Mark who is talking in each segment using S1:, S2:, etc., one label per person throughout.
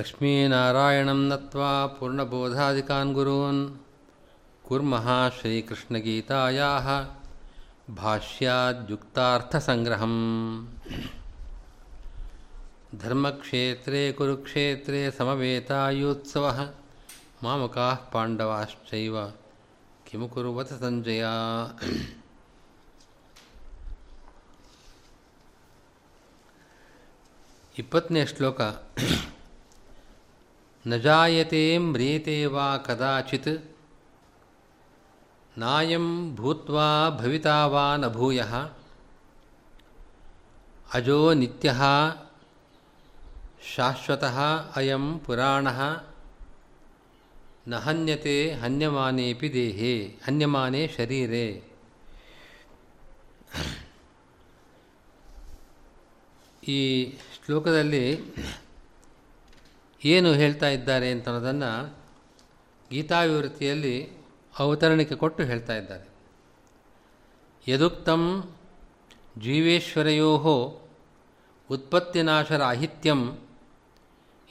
S1: ಲಕ್ಷ್ಮೀನಾರಾಯಣಂ नत्वा पूर्णबोधादिकान् गुरून्। कुर्मः श्रीकृष्णगीतायाः भाष्याद्युक्तार्थसङ्ग्रहम्। ಧರ್ಮಕ್ಷೇತ್ರೇ ಕುರುಕ್ಷೇತ್ರೇ ಸಮವೇತಾಯುತ್ಸವः ಮಾಮಕಾः ಪಾಂಡವಾಶ್ಚೈವ ಕಿಮು ಕುರುವತ ಸಂಜಯ ಇಪ್ಪತ್ತನೇ ಶ್ಲೋಕ ನ ಜಾಯತೆ ಮ್ರಿಯತೆ ವಾ ಕದಾಚಿತ್ ನಾಯಂ ಭೂತ್ವಾ ಭವಿತಾ ವಾ ನ ಭೂಯಃ ಅಜೋ ನಿತ್ಯ ಶಾಶ್ವತಃ ಅಯಂ ಪುರಾಣಃ ನ ಹನ್ಯತೆ ಹನ್ಯಮಾನೇಪಿ ದೇಹೇ ಹನ್ಯಮಾನೇ ಶರೀರೆ ಈ ಶ್ಲೋಕದಲ್ಲಿ ಏನು ಹೇಳ್ತಾ ಇದ್ದಾರೆ ಅಂತ ಅನ್ನೋದನ್ನು ಗೀತಾವಿವೃತ್ತಿಯಲ್ಲಿ ಅವತರಣಿಕೆ ಕೊಟ್ಟು ಹೇಳ್ತಾ ಇದ್ದಾರೆ. ಯದುಕ್ತಂ ಜೀವೇಶ್ವರಯೋ ಉತ್ಪತ್ತಿನಾಶರಾಹಿತ್ಯಂ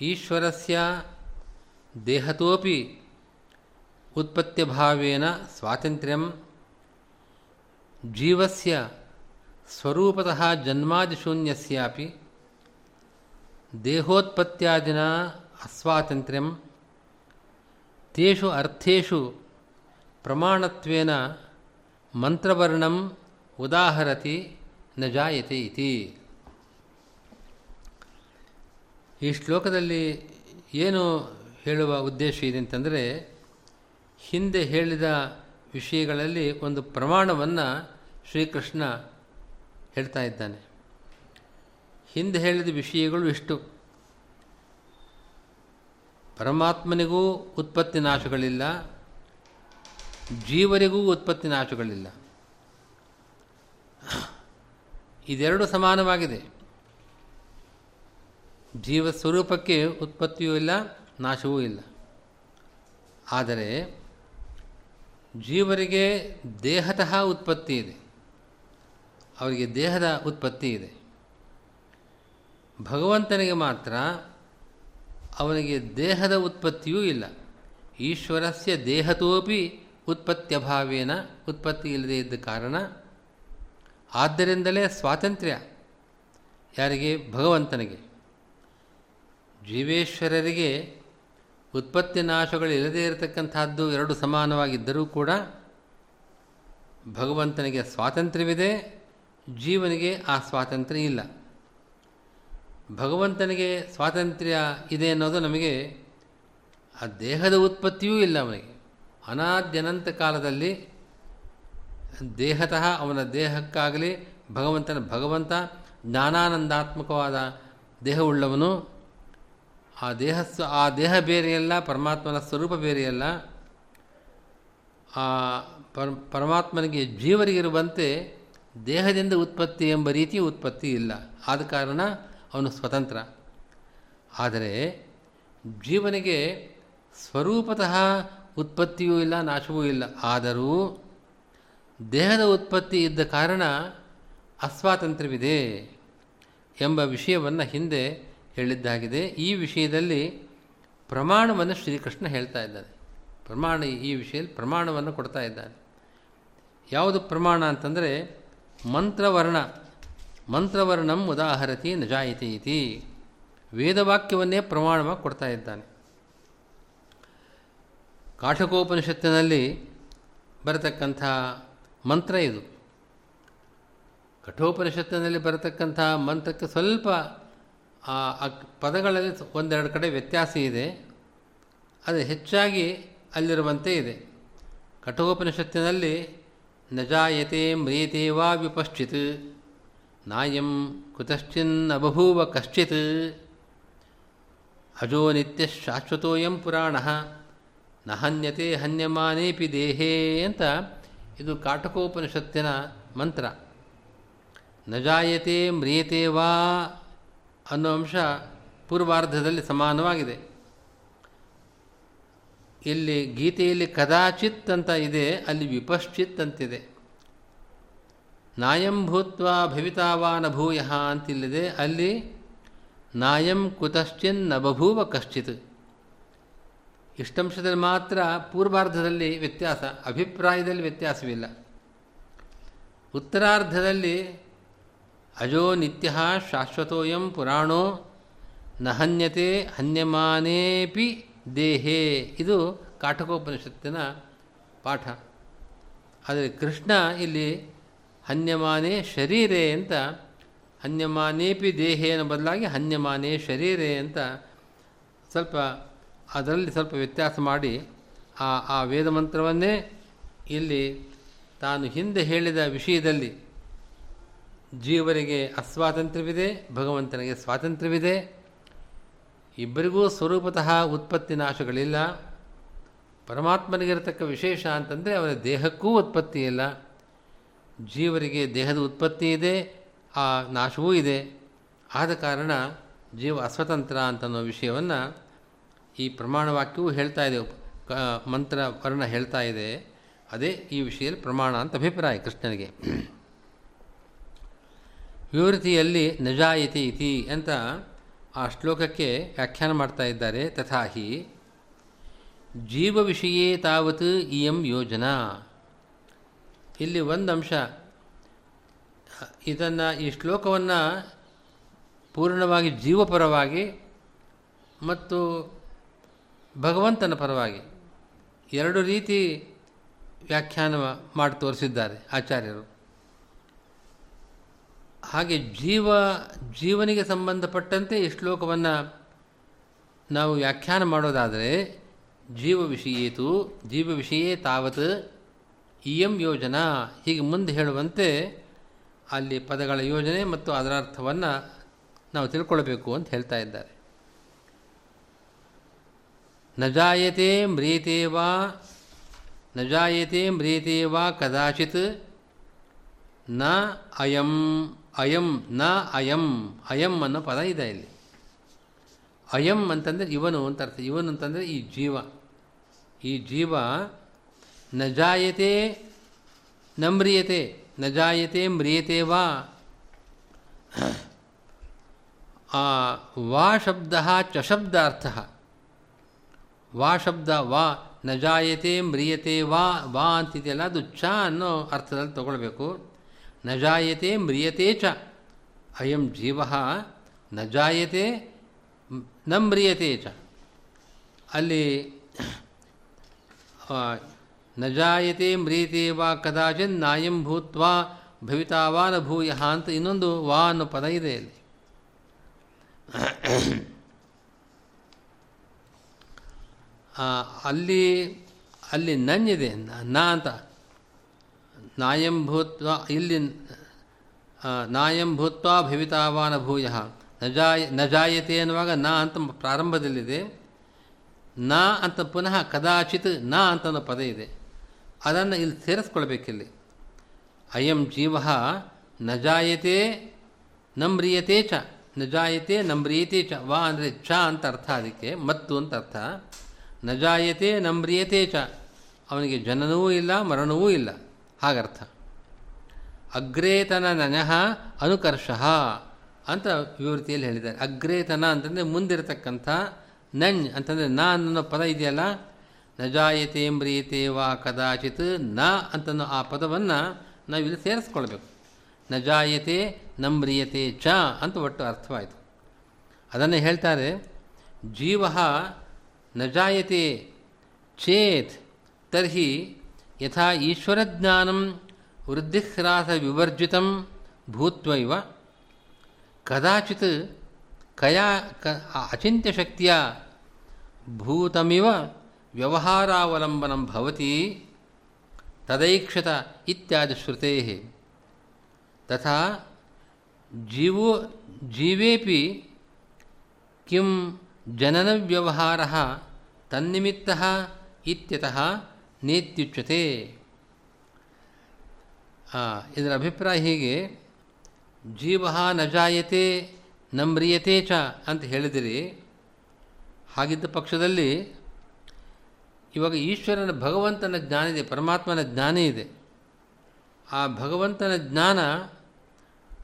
S1: ಈಶ್ವರಸ್ಯ ದೇಹತೋಪಿ ಉತ್ಪತ್ತಿಭಾವೇನ ಸ್ವಾತಂತ್ರ್ಯಂ ಜೀವಸ್ಯ ಸ್ವರೂಪತಃ ಜನ್ಮಾದಿಶೂನ್ಯಸ್ಯಾಪಿ ದೇಹೋತ್ಪತ್ತ್ಯಾದಿನ ಅಸ್ವಾತಂತ್ರ್ಯಂ. ತೇಷು ಅರ್ಥೇಷು ಪ್ರಮಾಣತ್ವೇನ ಮಂತ್ರವರ್ಣಂ ಉದಾಹರತಿ ನ ಜಾಯತೆ ಇತಿ. ಈ ಶ್ಲೋಕದಲ್ಲಿ ಏನು ಹೇಳುವ ಉದ್ದೇಶ ಇದೆ ಅಂತಂದರೆ ಹಿಂದೆ ಹೇಳಿದ ವಿಷಯಗಳಲ್ಲಿ ಒಂದು ಪ್ರಮಾಣವನ್ನು ಶ್ರೀಕೃಷ್ಣ ಹೇಳ್ತಾ ಇದ್ದಾನೆ. ಹಿಂದೆ ಹೇಳಿದ ವಿಷಯಗಳು ಇಷ್ಟು. ಪರಮಾತ್ಮನಿಗೂ ಉತ್ಪತ್ತಿ ನಾಶಗಳಿಲ್ಲ, ಜೀವರಿಗೂ ಉತ್ಪತ್ತಿ ನಾಶಗಳಿಲ್ಲ. ಇದೆರಡು ಸಮಾನವಾಗಿದೆ. ಜೀವ ಸ್ವರೂಪಕ್ಕೆ ಉತ್ಪತ್ತಿಯೂ ಇಲ್ಲ, ನಾಶವೂ ಇಲ್ಲ. ಆದರೆ ಜೀವರಿಗೆ ದೇಹತಃ ಉತ್ಪತ್ತಿ ಇದೆ. ಅವರಿಗೆ ದೇಹದ ಉತ್ಪತ್ತಿ ಇದೆ. ಭಗವಂತನಿಗೆ ಮಾತ್ರ ಅವನಿಗೆ ದೇಹದ ಉತ್ಪತ್ತಿಯೂ ಇಲ್ಲ. ಈಶ್ವರಸ್ಯ ದೇಹತೋಪಿ ಉತ್ಪತ್ತ್ಯಭಾವೇನ ಉತ್ಪತ್ತಿ ಇಲ್ಲದೆ ಇದ್ದ ಕಾರಣ ಆದ್ದರಿಂದಲೇ ಸ್ವಾತಂತ್ರ್ಯ ಯಾರಿಗೆ? ಭಗವಂತನಿಗೆ. ಜೀವೇಶ್ವರರಿಗೆ ಉತ್ಪತ್ತಿ ನಾಶಗಳು ಇಲ್ಲದೇ ಇರತಕ್ಕಂಥದ್ದು ಎರಡು ಸಮಾನವಾಗಿದ್ದರೂ ಕೂಡ ಭಗವಂತನಿಗೆ ಸ್ವಾತಂತ್ರ್ಯವಿದೆ, ಜೀವನಿಗೆ ಆ ಸ್ವಾತಂತ್ರ್ಯ ಇಲ್ಲ. ಭಗವಂತನಿಗೆ ಸ್ವಾತಂತ್ರ್ಯ ಇದೆ ಅನ್ನೋದು ನಮಗೆ ಆ ದೇಹದ ಉತ್ಪತ್ತಿಯೂ ಇಲ್ಲ ಅವನಿಗೆ. ಅನಾದ್ಯನಂತ ಕಾಲದಲ್ಲಿ ದೇಹತಃ ಅವನ ದೇಹಕ್ಕಾಗಲಿ ಭಗವಂತನ ಭಗವಂತ ಜ್ಞಾನಾನಂದಾತ್ಮಕವಾದ ದೇಹವುಳ್ಳವನು. ಆ ದೇಹ ಆ ದೇಹ ಬೇರೆಯಲ್ಲ, ಪರಮಾತ್ಮನ ಸ್ವರೂಪ ಬೇರೆಯಲ್ಲ. ಆ ಪರ, ಪರಮಾತ್ಮನಿಗೆ ಜೀವರಿಗಿರುವಂತೆ ದೇಹದಿಂದ ಉತ್ಪತ್ತಿ ಎಂಬ ರೀತಿ ಉತ್ಪತ್ತಿ ಇಲ್ಲ. ಆದ ಕಾರಣ ಅವನು ಸ್ವತಂತ್ರ. ಆದರೆ ಜೀವನಿಗೆ ಸ್ವರೂಪತಃ ಉತ್ಪತ್ತಿಯೂ ಇಲ್ಲ, ನಾಶವೂ ಇಲ್ಲ. ಆದರೂ ದೇಹದ ಉತ್ಪತ್ತಿ ಇದ್ದ ಕಾರಣ ಅಸ್ವಾತಂತ್ರ್ಯವಿದೆ ಎಂಬ ವಿಷಯವನ್ನು ಹಿಂದೆ ಹೇಳಿದ್ದಾಗಿದೆ. ಈ ವಿಷಯದಲ್ಲಿ ಪ್ರಮಾಣವನ್ನು ಶ್ರೀಕೃಷ್ಣ ಹೇಳ್ತಾ ಇದ್ದಾನೆ. ಪ್ರಮಾಣ ಈ ವಿಷಯದಲ್ಲಿ ಪ್ರಮಾಣವನ್ನು ಕೊಡ್ತಾ ಇದ್ದಾನೆ. ಯಾವುದು ಪ್ರಮಾಣ ಅಂತಂದರೆ ಮಂತ್ರವರ್ಣ. ಮಂತ್ರವರ್ಣಂ ಉದಾಹರತಿ ನಜಾಯಿತಿ ಇತಿ. ವೇದವಾಕ್ಯವನ್ನೇ ಪ್ರಮಾಣವಾಗಿ ಕೊಡ್ತಾ ಇದ್ದಾನೆ. ಕಾಠಕೋಪನಿಷತ್ತಿನಲ್ಲಿ ಬರತಕ್ಕಂಥ ಮಂತ್ರ ಇದು. ಕಠೋಪನಿಷತ್ತಿನಲ್ಲಿ ಬರತಕ್ಕಂಥ ಮಂತ್ರಕ್ಕೆ ಸ್ವಲ್ಪ, ಆ ಪದಗಳಲ್ಲಿ ಒಂದೆರಡು ಕಡೆ ವ್ಯತ್ಯಾಸ ಇದೆ. ಅದು ಹೆಚ್ಚಾಗಿ ಅಲ್ಲಿರುವಂತೆ ಇದೆ. ಕಠೋಪನಿಷತ್ತಿನಲ್ಲಿ ನಜಾಯತೆ ಮ್ರಿಯತೆ ವಾ ವಿಪಶ್ಚಿತ್ ನಾಯಂ ಕುತಶ್ಚಿನ್ನಬಭೂವ ಕಶ್ಚಿತ. ಅಜೋ ನಿತ್ಯ ಶಾಶ್ವತೋಯಂ ಪುರಾಣ. ನ ಹನ್ಯತೆ ಹನ್ಯಮಾನೇಪಿ ದೇಹೇ ಅಂತ ಇದು ಕಾಟಕೋಪನಿಷತ್ತಿನ ಮಂತ್ರ. ನಜಾಯತೆ ಮ್ರಿಯತೆ ವಾ ಅನ್ನೋ ಅಂಶ ಪೂರ್ವಾರ್ಧದಲ್ಲಿ ಸಮಾನವಾಗಿದೆ. ಇಲ್ಲಿ ಗೀತೆಯಲ್ಲಿ ಕದಾಚಿತ್ ಅಂತ ಇದೆ, ಅಲ್ಲಿ ವಿಪಶ್ಚಿತ್ ಅಂತಿದೆ. ನಾಯಂ ಭೂತ್ವ ಭವಿತಾವಾನ ಭೂಯಃ ಅಂತಿಲ್ಲದೆ ಅಲ್ಲಿ ನಾಯಂ ಕುತಶ್ಚಿನ್ನ ಬಭೂವ ಕಶ್ಚಿತ್. ಇಷ್ಟಂಶದಲ್ಲಿ ಮಾತ್ರ ಪೂರ್ವಾರ್ಧದಲ್ಲಿ ವ್ಯತ್ಯಾಸ, ಅಭಿಪ್ರಾಯದಲ್ಲಿ ವ್ಯತ್ಯಾಸವಿಲ್ಲ. ಉತ್ತರಾರ್ಧದಲ್ಲಿ ಅಜೋ ನಿತ್ಯ ಶಾಶ್ವತೋಯಂ ಪುರಾಣೋ ನ ಹನ್ಯತೆ ಹನ್ಯಮಾನೇಪಿ ದೇಹೇ. ಇದು ಕಾಠಕೋಪನಿಷತ್ತಿನ ಪಾಠ. ಆದರೆ ಕೃಷ್ಣ ಇಲ್ಲಿ ಹನ್ಯಮಾನೇ ಶರೀರೇ ಅಂತ, ಹನ್ಯಮಾನೇಪಿ ದೇಹೇನ ಬದಲಾಗಿ ಹನ್ಯಮಾನೇ ಶರೀರೇ ಅಂತ ಸ್ವಲ್ಪ ಅದರಲ್ಲಿ ಸ್ವಲ್ಪ ವ್ಯತ್ಯಾಸ ಮಾಡಿ ಆ ಆ ವೇದ ಮಂತ್ರವನ್ನೇ ಇಲ್ಲಿ ತಾನು ಹಿಂದೆ ಹೇಳಿದ ವಿಷಯದಲ್ಲಿ ಜೀವರಿಗೆ ಅಸ್ವಾತಂತ್ರ್ಯವಿದೆ, ಭಗವಂತನಿಗೆ ಸ್ವಾತಂತ್ರ್ಯವಿದೆ. ಇಬ್ಬರಿಗೂ ಸ್ವರೂಪತಃ ಉತ್ಪತ್ತಿ ನಾಶಗಳಿಲ್ಲ. ಪರಮಾತ್ಮನಿಗಿರತಕ್ಕ ವಿಶೇಷ ಅಂತಂದರೆ ಅವರ ದೇಹಕ್ಕೂ ಉತ್ಪತ್ತಿ ಇಲ್ಲ. ಜೀವರಿಗೆ ದೇಹದ ಉತ್ಪತ್ತಿ ಇದೆ, ಆ ನಾಶವೂ ಇದೆ. ಆದ ಕಾರಣ ಜೀವ ಅಸ್ವತಂತ್ರ ಅಂತನ್ನೋ ವಿಷಯವನ್ನು ಈ ಪ್ರಮಾಣವಾಕ್ಯವೂ ಹೇಳ್ತಾ ಇದೆ ಮಂತ್ರ ವರ್ಣ ಹೇಳ್ತಾ ಇದೆ. ಅದೇ ಈ ವಿಷಯದಲ್ಲಿ ಪ್ರಮಾಣ ಅಂತ ಅಭಿಪ್ರಾಯ ಕೃಷ್ಣನಿಗೆ. ವಿವೃತಿಯಲ್ಲಿ ನಜಾಯಿತಿ ಇತಿ ಅಂತ ಆ ಶ್ಲೋಕಕ್ಕೆ ವ್ಯಾಖ್ಯಾನ ಮಾಡ್ತಾ ಇದ್ದಾರೆ. ತಥಾಹಿ, ಜೀವ ವಿಷಯೇ ತಾವತ್ ಇಯಂ ಯೋಜನಾ. ಇಲ್ಲಿ ಒಂದು ಅಂಶ. ಇದನ್ನು ಈ ಶ್ಲೋಕವನ್ನು ಪೂರ್ಣವಾಗಿ ಜೀವಪರವಾಗಿ ಮತ್ತು ಭಗವಂತನ ಪರವಾಗಿ ಎರಡು ರೀತಿ ವ್ಯಾಖ್ಯಾನ ಮಾಡಿ ತೋರಿಸಿದ್ದಾರೆ ಆಚಾರ್ಯರು. ಹಾಗೆ ಜೀವ, ಜೀವನಿಗೆ ಸಂಬಂಧಪಟ್ಟಂತೆ ಈ ಶ್ಲೋಕವನ್ನು ನಾವು ವ್ಯಾಖ್ಯಾನ ಮಾಡೋದಾದರೆ ಜೀವ ವಿಷಯೇತು, ಜೀವ ವಿಷಯೇ ತಾವತ್ ಇಯಂ ಯೋಜನಾ ಹೀಗೆ ಮುಂದೆ ಹೇಳುವಂತೆ ಅಲ್ಲಿ ಪದಗಳ ಯೋಜನೆ ಮತ್ತು ಅದರ ಅರ್ಥವನ್ನು ನಾವು ತಿಳ್ಕೊಳ್ಬೇಕು ಅಂತ ಹೇಳ್ತಾ ಇದ್ದಾರೆ. ನಜಾಯತೆ ಜಾಯತೆ ಮ್ರಿಯತೆ ವಾ ನ ಜಾಯತೆ ಮ್ರಿಯತೆ ವಾ ಕದಾಚಿತ್, ನ ಅಯಂ ಅಯಂ, ನ ಅಯಂ ಅಯಂ ಅನ್ನೋ ಪದ ಇದೆ ಇಲ್ಲಿ. ಅಯಂ ಅಂತಂದರೆ ಇವನು ಅಂತ ಅರ್ಥ. ಇವನು ಅಂತಂದರೆ ಈ ಜೀವ. ಈ ಜೀವ ನ ಜಾಯತೆ ನ ಮ್ರಿಯತೆ ನ ಜಾಯತೆ ಮ್ರಿಯತೆ ವಾ. ವಾ ಶಬ್ದ ಚ ಶಬ್ದಾರ್ಥ ವಾ ಶಬ್ದ ವಾ, ನ ಜಾಯತೆ ಮ್ರಿಯತೆ ವಾ ವಾ ಅಂತಿದೆಯಲ್ಲ, ಅದು ಚ ಅನ್ನೋ ಅರ್ಥದಲ್ಲಿ ತಗೊಳ್ಬೇಕು. ನ ಜಾಯತೆ ಮ್ರಿಯತೆ ಚ. ಅಯಂ ಜೀವ ನ ಜಾಯತೆ ನ ಮ್ರಿಯತೆ ಚ. ಅಲ್ಲಿ ನ ಜಾಯತೆ ವಾ ಕದಾಚಿನ್ ನಾಯಂ ಭೂತ್ವಾ ಭವಿತಾವಾನ ಭೂಯಃ ಅಂತ ಇನ್ನೊಂದು ವಾ ಅನ್ನೋ ಪದ ಇದೆ ಅಲ್ಲಿ ಅಲ್ಲಿ ಅಲ್ಲಿ ನಂಜಿದೆ ನಾ ಅಂತ. ನಾಯಂ ಭೂತ್ವ, ಇಲ್ಲಿ ನಾಯಂ ಭೂತ್ವ ಭವಿತಾವಾನ ಭೂಯ. ನಜಾಯ ನಜಾಯತೆ ಅನ್ನುವಾಗ ನಾ ಅಂತ ಪ್ರಾರಂಭದಲ್ಲಿದೆ. ನಾ ಅಂತ ಪುನಃ ಕದಾಚಿತ್ ನಾ ಅಂತ ಪದ ಇದೆ. ಅದನ್ನು ಇಲ್ಲಿ ಸೇರಿಸ್ಕೊಳ್ಬೇಕಿಲ್ಲಿ. ಅಯಂ ಜೀವ ನಜಾಯತೆ ನಮ್ರಿಯತೆ ಚ. ನಜಾಯತೆ ನಮ್ರಿಯತೆ ಚ. ವಾ ಅಂದರೆ ಚ ಅಂತ ಅರ್ಥ ಅದಕ್ಕೆ, ಮತ್ತು ಅಂತ ಅರ್ಥ. ನಜಾಯತೆ ನಮ್ರಿಯತೆ ಚ. ಅವನಿಗೆ ಜನನವೂ ಇಲ್ಲ, ಮರಣವೂ ಇಲ್ಲ. ಹಾಗರ್ಥ. ಅಗ್ರೇತನ ನನಃ ಅನುಕರ್ಷಃ ಅಂತ ವಿವೃತ್ತಿಯಲ್ಲಿ ಹೇಳಿದ್ದಾರೆ. ಅಗ್ರೇತನ ಅಂತಂದರೆ ಮುಂದಿರತಕ್ಕಂಥ ನಣ್ ಅಂತಂದರೆ ನಾ ಅನ್ನೋ ಪದ ಇದೆಯಲ್ಲ ನಜಾಯತೆ ಮ್ರಿಯತೆ ವಾ ಕದಾಚಿತ್ನ ಅಂತನೋ ಆ ಪದವನ್ನು ನಾವು ಇಲ್ಲಿ ಸೇರಿಸ್ಕೊಳ್ಬೇಕು. ನಜಾಯತೆ ನಮ್ರಿಯತೆ ಚ ಅಂತ ಒಟ್ಟು ಅರ್ಥವಾಯಿತು. ಅದನ್ನು ಹೇಳ್ತಾರೆ, ಜೀವ ನಜಾಯತೆ ಚೇತ್ ತರ್ಹಿ ಯಥಾ ಈಶ್ವರಜ್ಞಾನಂ ವೃದ್ಧಿಹ್ರಾಸ ವಿವರ್ಜಿತಂ ಭೂತ್ವೈವ. ಕದಾಚಿತ್ ಕಯಾ ಕ ಅಚಿಂತ್ಯಶಕ್ತಿಯ ಭೂತಮಿವ ವ್ಯವಹಾರಾವಲಂಬನಂ ಭವತಿ ತದೈಕ್ಷತ ಇತ್ಯಾದಿ ಶ್ರುತೆ ತಥಾ ಜೀವೋ ಜೀವೇಪಿ ಕಿಂ ಜನನವ್ಯವಹಾರ ತನ್ನಿಮಿತ್ತ ಇತ್ಯತಃ ನೇತ್ಯುಚ್ಯತೆ. ಇದರ ಅಭಿಪ್ರಾಯ ಹೀಗೆ, ಜೀವ ನ ಜಾಯತೆ ನ ಮ್ರಿಯತೆ ಚ ಅಂತ ಹೇಳಿದಿರಿ. ಹಾಗಿದ್ದ ಪಕ್ಷದಲ್ಲಿ ಇವಾಗ ಈಶ್ವರನ ಭಗವಂತನ ಜ್ಞಾನ ಇದೆ, ಪರಮಾತ್ಮನ ಜ್ಞಾನ ಇದೆ. ಆ ಭಗವಂತನ ಜ್ಞಾನ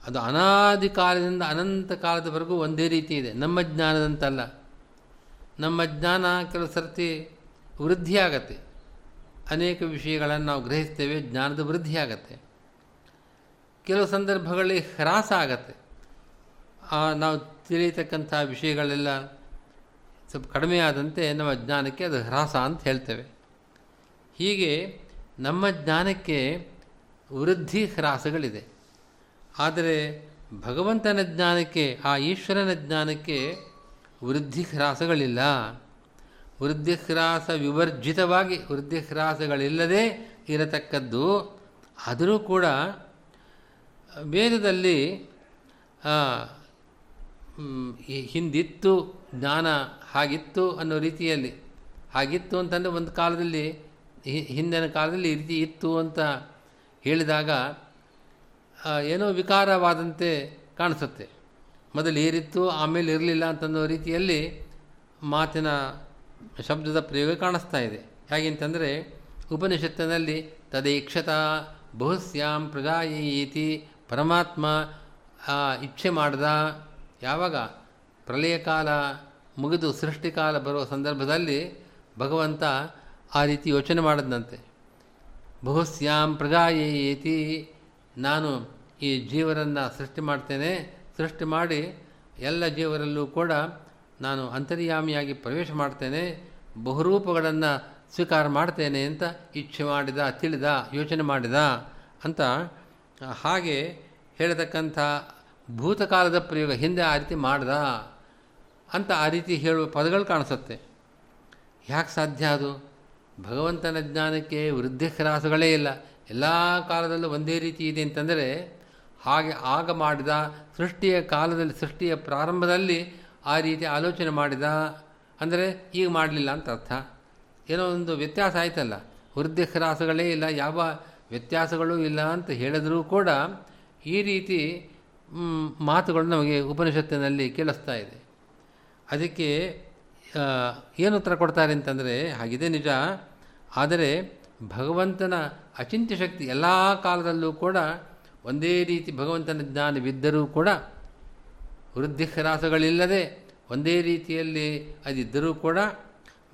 S1: ಅದು ಅನಾದಿ ಕಾಲದಿಂದ ಅನಂತ ಕಾಲದವರೆಗೂ ಒಂದೇ ರೀತಿ ಇದೆ. ನಮ್ಮ ಜ್ಞಾನದಂತಲ್ಲ. ನಮ್ಮ ಜ್ಞಾನ ಕೆಲವು ಸರ್ತಿ ವೃದ್ಧಿಯಾಗತ್ತೆ. ಅನೇಕ ವಿಷಯಗಳನ್ನು ನಾವು ಗ್ರಹಿಸ್ತೇವೆ, ಜ್ಞಾನದ ವೃದ್ಧಿ ಆಗತ್ತೆ ಕೆಲವು ಸಂದರ್ಭಗಳಲ್ಲಿ ಹ್ರಾಸ ಆಗತ್ತೆ. ನಾವು ತಿಳಿಯತಕ್ಕಂಥ ವಿಷಯಗಳೆಲ್ಲ ಸ್ವಲ್ಪ ಕಡಿಮೆಯಾದಂತೆ ನಮ್ಮ ಜ್ಞಾನಕ್ಕೆ ಅದು ಹ್ರಾಸ ಅಂತ ಹೇಳ್ತೇವೆ. ಹೀಗೆ ನಮ್ಮ ಜ್ಞಾನಕ್ಕೆ ವೃದ್ಧಿ ಹ್ರಾಸಗಳಿದೆ. ಆದರೆ ಭಗವಂತನ ಜ್ಞಾನಕ್ಕೆ, ಆ ಈಶ್ವರನ ಜ್ಞಾನಕ್ಕೆ ವೃದ್ಧಿ ಹ್ರಾಸಗಳಿಲ್ಲ. ವೃದ್ಧಿಹ್ರಾಸ ವಿವರ್ಜಿತವಾಗಿ ವೃದ್ಧಿಹ್ರಾಸಗಳಿಲ್ಲದೆ ಇರತಕ್ಕದ್ದು ಆದರೂ ಕೂಡ ವೇದದಲ್ಲಿ ಹಿಂದಿತ್ತು ಜ್ಞಾನ ಹಾಗಿತ್ತು ಅನ್ನೋ ರೀತಿಯಲ್ಲಿ, ಹಾಗಿತ್ತು ಅಂತಂದರೆ ಒಂದು ಕಾಲದಲ್ಲಿ ಹಿಂದಿನ ಕಾಲದಲ್ಲಿ ಈ ರೀತಿ ಇತ್ತು ಅಂತ ಹೇಳಿದಾಗ ಏನೋ ವಿಕಾರವಾದಂತೆ ಕಾಣಿಸುತ್ತೆ. ಮೊದಲು ಏರಿತ್ತು, ಆಮೇಲೆ ಇರಲಿಲ್ಲ ಅಂತನ್ನೋ ರೀತಿಯಲ್ಲಿ ಮಾತಿನ ಶಬ್ದದ ಪ್ರಯೋಗ ಕಾಣಿಸ್ತಾ ಇದೆ. ಹೇಗೆಂತಂದರೆ ಉಪನಿಷತ್ತಿನಲ್ಲಿ ತದೇಕ್ಷತ ಬಹುಸ್ಯಾಂ ಪ್ರಜಾಯೀತಿ ಪರಮಾತ್ಮ ಇಚ್ಛೆ ಮಾಡ್ದ, ಯಾವಾಗ? ಪ್ರಳಯ ಕಾಲ ಮುಗಿದು ಸೃಷ್ಟಿಕಾಲ ಬರುವ ಸಂದರ್ಭದಲ್ಲಿ ಭಗವಂತ ಆ ರೀತಿ ಯೋಚನೆ ಮಾಡದಂತೆ. ಬಹುಸ್ಯಾಂ ಪ್ರಜಾಯೇತಿ ನಾನು ಈ ಜೀವರನ್ನು ಸೃಷ್ಟಿ ಮಾಡ್ತೇನೆ. ಸೃಷ್ಟಿ ಮಾಡಿ ಎಲ್ಲ ಜೀವರಲ್ಲೂ ಕೂಡ ನಾನು ಅಂತರ್ಯಾಮಿಯಾಗಿ ಪ್ರವೇಶ ಮಾಡ್ತೇನೆ. ಬಹುರೂಪಗಳನ್ನು ಸ್ವೀಕಾರ ಮಾಡ್ತೇನೆ ಅಂತ ಇಚ್ಛೆ ಮಾಡಿದ, ತಿಳಿದ, ಯೋಚನೆ ಮಾಡಿದ ಅಂತ ಹಾಗೆ ಹೇಳತಕ್ಕಂಥ ಭೂತಕಾಲದ ಪ್ರಯೋಗ ಹಿಂದೆ ಆ ರೀತಿ ಮಾಡ್ದ. ಅಂತ ಆ ರೀತಿ ಹೇಳುವ ಪದಗಳು ಕಾಣಿಸುತ್ತೆ. ಯಾಕೆ ಸಾಧ್ಯ ಅದು? ಭಗವಂತನ ಜ್ಞಾನಕ್ಕೆ ವೃದ್ಧಿಹ್ರಾಸಗಳೇ ಇಲ್ಲ. ಎಲ್ಲ ಕಾಲದಲ್ಲೂ ಒಂದೇ ರೀತಿ ಇದೆ ಅಂತಂದರೆ, ಹಾಗೆ ಆಗ ಮಾಡಿದ ಸೃಷ್ಟಿಯ ಕಾಲದಲ್ಲಿ, ಸೃಷ್ಟಿಯ ಪ್ರಾರಂಭದಲ್ಲಿ ಆ ರೀತಿ ಆಲೋಚನೆ ಮಾಡಿದ ಅಂದರೆ ಈಗ ಮಾಡಲಿಲ್ಲ ಅಂತ ಅರ್ಥ. ಏನೋ ಒಂದು ವ್ಯತ್ಯಾಸ ಆಯ್ತಲ್ಲ. ವೃದ್ಧಿಹ್ರಾಸಗಳೇ ಇಲ್ಲ, ಯಾವ ವ್ಯತ್ಯಾಸಗಳೂ ಇಲ್ಲ ಅಂತ ಹೇಳಿದರೂ ಕೂಡ ಈ ರೀತಿ ಮಾತುಗಳು ನಮಗೆ ಉಪನಿಷತ್ತಿನಲ್ಲಿ ಕೇಳಿಸ್ತಾ ಇದೆ. ಅದಕ್ಕೆ ಏನು ಉತ್ತರ ಕೊಡ್ತಾರೆ ಅಂತಂದರೆ, ಹಾಗಿದೆ ನಿಜ, ಆದರೆ ಭಗವಂತನ ಅಚಿಂತ್ಯ ಶಕ್ತಿ ಎಲ್ಲ ಕಾಲದಲ್ಲೂ ಕೂಡ ಒಂದೇ ರೀತಿ ಭಗವಂತನ ಜ್ಞಾನವಿದ್ದರೂ ಕೂಡ ವೃದ್ಧಿ ಹ್ರಾಸಗಳಿಲ್ಲದೆ ಒಂದೇ ರೀತಿಯಲ್ಲಿ ಅದಿದ್ದರೂ ಕೂಡ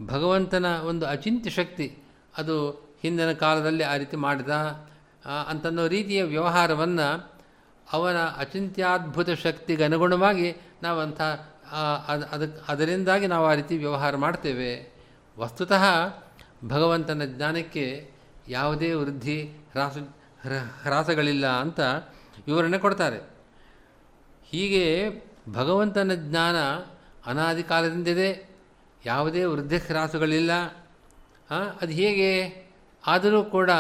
S1: ಭಗವಂತನ ಒಂದು ಅಚಿಂತ್ಯ ಶಕ್ತಿ ಅದು ಹಿಂದಿನ ಕಾಲದಲ್ಲಿ ಆ ರೀತಿ ಮಾಡಿದ ಅಂತನ್ನೋ ರೀತಿಯ ವ್ಯವಹಾರವನ್ನು ಅವನ ಅಚಿಂತ್ಯಾದ್ಭುತ ಶಕ್ತಿಗೆ ಅನುಗುಣವಾಗಿ ನಾವಂಥ ಅದಕ್ಕೆ ಅದರಿಂದಾಗಿ ನಾವು ಆ ರೀತಿ ವ್ಯವಹಾರ ಮಾಡ್ತೇವೆ. ವಸ್ತುತಃ ಭಗವಂತನ ಜ್ಞಾನಕ್ಕೆ ಯಾವುದೇ ವೃದ್ಧಿ ಹ್ರಾಸ ಹ್ರಾಸಗಳಿಲ್ಲ ಅಂತ ವಿವರಣೆ ಕೊಡ್ತಾರೆ. ಹೀಗೆ ಭಗವಂತನ ಜ್ಞಾನ ಅನಾದಿ ಕಾಲದಿಂದಿದೆ. ಯಾವುದೇ ವೃದ್ಧಿ ಹ್ರಾಸಗಳಿಲ್ಲ. ಅದು ಹೇಗೆ? ಆದರೂ ಕೂಡ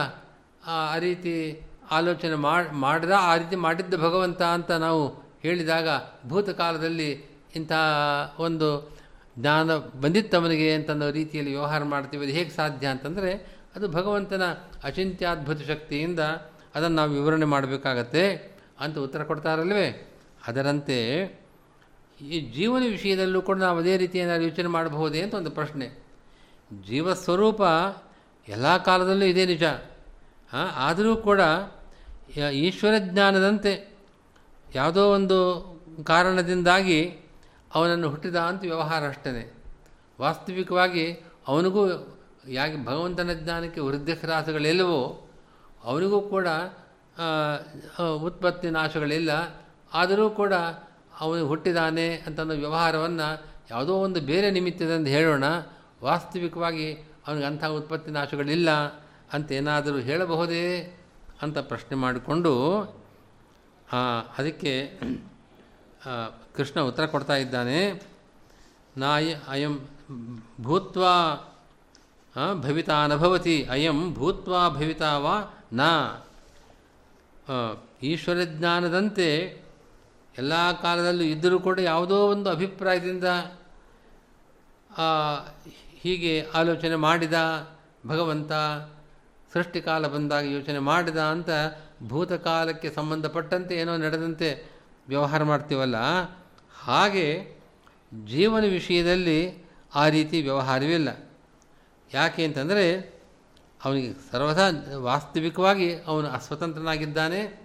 S1: ಆ ರೀತಿ ಆಲೋಚನೆ ಮಾಡಿದ, ಆ ರೀತಿ ಮಾಡಿದ್ದ ಭಗವಂತ ಅಂತ ನಾವು ಹೇಳಿದಾಗ ಭೂತಕಾಲದಲ್ಲಿ ಇಂಥ ಒಂದು ಜ್ಞಾನ ಬಂದಿತ್ತವನಿಗೆ ಅಂತನ್ನೋ ರೀತಿಯಲ್ಲಿ ವ್ಯವಹಾರ ಮಾಡ್ತೀವಿ, ಅದು ಹೇಗೆ ಸಾಧ್ಯ ಅಂತಂದರೆ, ಅದು ಭಗವಂತನ ಅಚಿಂತ್ಯಾದ್ಭುತ ಶಕ್ತಿಯಿಂದ ಅದನ್ನು ನಾವು ವಿವರಣೆ ಮಾಡಬೇಕಾಗತ್ತೆ ಅಂತ ಉತ್ತರ ಕೊಡ್ತಾರಲ್ವೇ? ಅದರಂತೆ ಈ ಜೀವನ ವಿಷಯದಲ್ಲೂ ಕೂಡ ನಾವು ಅದೇ ರೀತಿಯನ್ನು ಯೋಚನೆ ಮಾಡಬಹುದೇ ಅಂತ ಒಂದು ಪ್ರಶ್ನೆ. ಜೀವಸ್ವರೂಪ ಎಲ್ಲ ಕಾಲದಲ್ಲೂ ಇದೇ ನಿಜ. ಆದರೂ ಕೂಡ ಈಶ್ವರ ಜ್ಞಾನದಂತೆ ಯಾವುದೋ ಒಂದು ಕಾರಣದಿಂದಾಗಿ ಅವನನ್ನು ಹುಟ್ಟಿದ ಅಂತ ವ್ಯವಹಾರ ಅಷ್ಟೇ ವಾಸ್ತವಿಕವಾಗಿ ಅವನಿಗೂ ಯಾಕೆ ಭಗವಂತನ ಜ್ಞಾನಕ್ಕೆ ವೃದ್ಧಿಹ್ರಾಸಗಳೆಲ್ಲವೋ ಅವನಿಗೂ ಕೂಡ ಉತ್ಪತ್ತಿ ನಾಶಗಳಿಲ್ಲ. ಆದರೂ ಕೂಡ ಅವನು ಹುಟ್ಟಿದಾನೆ ಅಂತನ್ನೋ ವ್ಯವಹಾರವನ್ನು ಯಾವುದೋ ಒಂದು ಬೇರೆ ನಿಮಿತ್ತದಂದು ಹೇಳೋಣ. ವಾಸ್ತವಿಕವಾಗಿ ಅವನಿಗೆ ಅಂಥ ಉತ್ಪತ್ತಿ ನಾಶಗಳಿಲ್ಲ ಅಂತ ಏನಾದರೂ ಹೇಳಬಹುದೇ ಅಂತ ಪ್ರಶ್ನೆ ಮಾಡಿಕೊಂಡು ಅದಕ್ಕೆ ಕೃಷ್ಣ ಉತ್ತರ ಕೊಡ್ತಾ ಇದ್ದಾನೆ. ನಾಯ ಅಯಂ ಭೂತ್ವ ಭವಿತಾ ನಭವತಿ ಅಯಂ ಭೂತ್ವಾ ಭವಿತಾ ವಾ ನ. ಈಶ್ವರ ಜ್ಞಾನದಂತೆ ಎಲ್ಲ ಕಾಲದಲ್ಲೂ ಇದ್ದರೂ ಕೂಡ ಯಾವುದೋ ಒಂದು ಅಭಿಪ್ರಾಯದಿಂದ ಹೀಗೆ ಆಲೋಚನೆ ಮಾಡಿದ ಭಗವಂತ ಸೃಷ್ಟಿಕಾಲ ಬಂದಾಗ ಯೋಚನೆ ಮಾಡಿದ ಅಂತ ಭೂತಕಾಲಕ್ಕೆ ಸಂಬಂಧಪಟ್ಟಂತೆ ಏನೋ ನಡೆದಂತೆ ವ್ಯವಹಾರ ಮಾಡ್ತೀವಲ್ಲ ಹಾಗೆ ಜೀವನ ವಿಷಯದಲ್ಲಿ ಆ ರೀತಿ ವ್ಯವಹಾರವಿಲ್ಲ ಯಾಕೆ ಅಂತಂದರೆ ಅವನಿಗೆ ಸರ್ವಥಾ ವಾಸ್ತವಿಕವಾಗಿ ಅವನು ಅಸ್ವತಂತ್ರನಾಗಿದ್ದಾನೆ.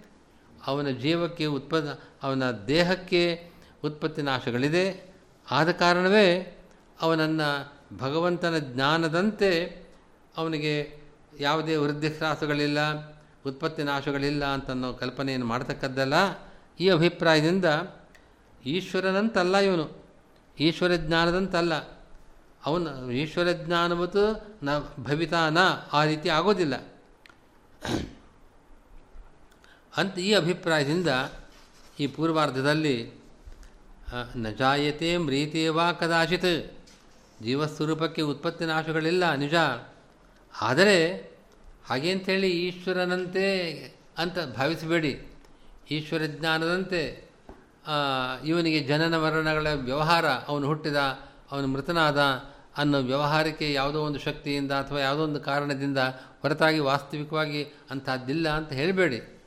S1: ಅವನ ಜೀವಕ್ಕೆ ಉತ್ಪನ್ನ, ಅವನ ದೇಹಕ್ಕೆ ಉತ್ಪತ್ತಿ ನಾಶಗಳಿದೆ. ಆದ ಕಾರಣವೇ ಅವನನ್ನು ಭಗವಂತನ ಜ್ಞಾನದಂತೆ ಅವನಿಗೆ ಯಾವುದೇ ವೃದ್ಧಿಶ್ರಾಸಗಳಿಲ್ಲ, ಉತ್ಪತ್ತಿ ನಾಶಗಳಿಲ್ಲ ಅಂತನ್ನೋ ಕಲ್ಪನೆಯನ್ನು ಮಾಡ್ತಕ್ಕದ್ದಲ್ಲ. ಈ ಅಭಿಪ್ರಾಯದಿಂದ ಈಶ್ವರನಂತಲ್ಲ ಇವನು. ಈಶ್ವರ ಜ್ಞಾನದಂತಲ್ಲ ಅವನು ಈಶ್ವರ ಜ್ಞಾನವತ್ತು ನ ಭವಿತಾನ ಆ ರೀತಿ ಆಗೋದಿಲ್ಲ. ಅಂತ ಈ ಅಭಿಪ್ರಾಯದಿಂದ ಈ ಪೂರ್ವಾರ್ಧದಲ್ಲಿ ನ ಜಾಯತೆ ಮ್ರೀತೇವಾ ಕದಾಚಿತ್. ಜೀವಸ್ವರೂಪಕ್ಕೆ ಉತ್ಪತ್ತಿ ನಾಶಗಳಿಲ್ಲ, ನಿಜ. ಆದರೆ ಹಾಗೇಂಥೇಳಿ ಈಶ್ವರನಂತೆ ಅಂತ ಭಾವಿಸಬೇಡಿ. ಈಶ್ವರ ಜ್ಞಾನದಂತೆ ಇವನಿಗೆ ಜನನ ಮರಣಗಳ ವ್ಯವಹಾರ ಅವನು ಹುಟ್ಟಿದ, ಅವನು ಮೃತನಾದ ಅನ್ನೋ ವ್ಯವಹಾರಕ್ಕೆ ಯಾವುದೋ ಒಂದು ಶಕ್ತಿಯಿಂದ ಅಥವಾ ಯಾವುದೋ ಒಂದು ಕಾರಣದಿಂದ ಹೊರತಾಗಿ ವಾಸ್ತವಿಕವಾಗಿ ಅಂಥದ್ದಿಲ್ಲ ಅಂತ ಹೇಳಬೇಡಿ.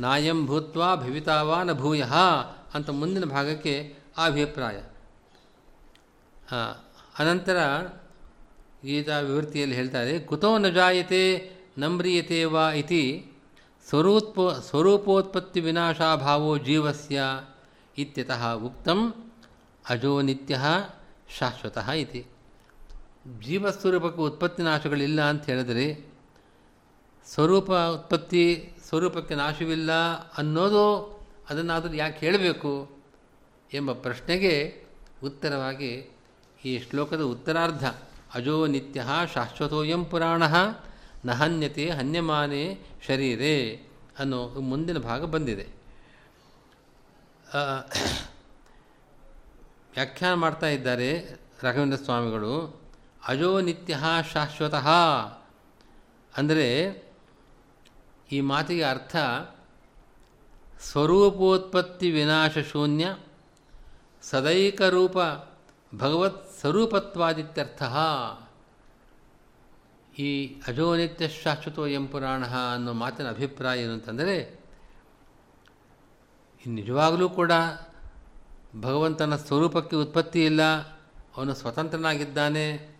S1: ನಾಯಂ ಭೂತ್ವ ಭವಿತಾವಾ ನ ಭೂಯ ಅಂತ ಮುಂದಿನ ಭಾಗಕ್ಕೆ ಅಭಿಪ್ರಾಯ. ಅನಂತರ ಗೀತಾ ವಿವೃತ್ತಿಯಲ್ಲಿ ಹೇಳ್ತಾರೆ ಕುತೋ ನ ಜಾಯತೆ ನಮ್ರಿಯತೆ ವಾ ಇತಿ ಸ್ವರೂಪ ಸ್ವರೂಪೋತ್ಪತ್ತಿ ವಿನಾಶಾಭಾವೋ ಜೀವಸ್ಯ ಇತ್ಯತಃ ಉಕ್ತಂ ಅಜೋ ನಿತ್ಯ ಶಾಶ್ವತಃ ಇತಿ. ಜೀವಸ್ವರೂಪಕ್ಕೆ ಉತ್ಪತ್ತಿ ನಾಶಗಳಿಲ್ಲ ಅಂತ ಹೇಳಿದರೆ ಸ್ವರೂಪ ಉತ್ಪತ್ತಿ ಸ್ವರೂಪಕ್ಕೆ ನಾಶವಿಲ್ಲ ಅನ್ನೋದು ಅದನ್ನಾದರೂ ಯಾಕೆ ಹೇಳಬೇಕು ಎಂಬ ಪ್ರಶ್ನೆಗೆ ಉತ್ತರವಾಗಿ ಈ ಶ್ಲೋಕದ ಉತ್ತರಾರ್ಧ ಅಜೋ ನಿತ್ಯ ಶಾಶ್ವತೋಯಂ ಪುರಾಣ ನ ಹನ್ಯಮಾನೇ ಶರೀರೇ ಅನ್ನೋ ಮುಂದಿನ ಭಾಗ ಬಂದಿದೆ. ವ್ಯಾಖ್ಯಾನ ಮಾಡ್ತಾ ಇದ್ದಾರೆ ರಾಘವೇಂದ್ರ ಸ್ವಾಮಿಗಳು. ಅಜೋ ನಿತ್ಯ ಶಾಶ್ವತಃ. ಅಂದರೆ ಈ ಮಾತಿಗೆ ಅರ್ಥ ಸ್ವರೂಪೋತ್ಪತ್ತಿ ವಿನಾಶ ಶೂನ್ಯ ಸದೈಕರೂಪ ಭಗವತ್ ಸ್ವರೂಪತ್ವಾದಿತ್ಯರ್ಥ. ಈ ಅಜೋನಿತ್ಯ ಶಾಶ್ವತೋ ಎಂ ಪುರಾಣ ಅನ್ನೋ ಮಾತಿನ ಅಭಿಪ್ರಾಯ ಏನು ಅಂತಂದರೆ ನಿಜವಾಗಲೂ ಕೂಡ ಭಗವಂತನ ಸ್ವರೂಪಕ್ಕೆ ಉತ್ಪತ್ತಿ ಇಲ್ಲ, ಅವನು ಸ್ವತಂತ್ರನಾಗಿದ್ದಾನೆ,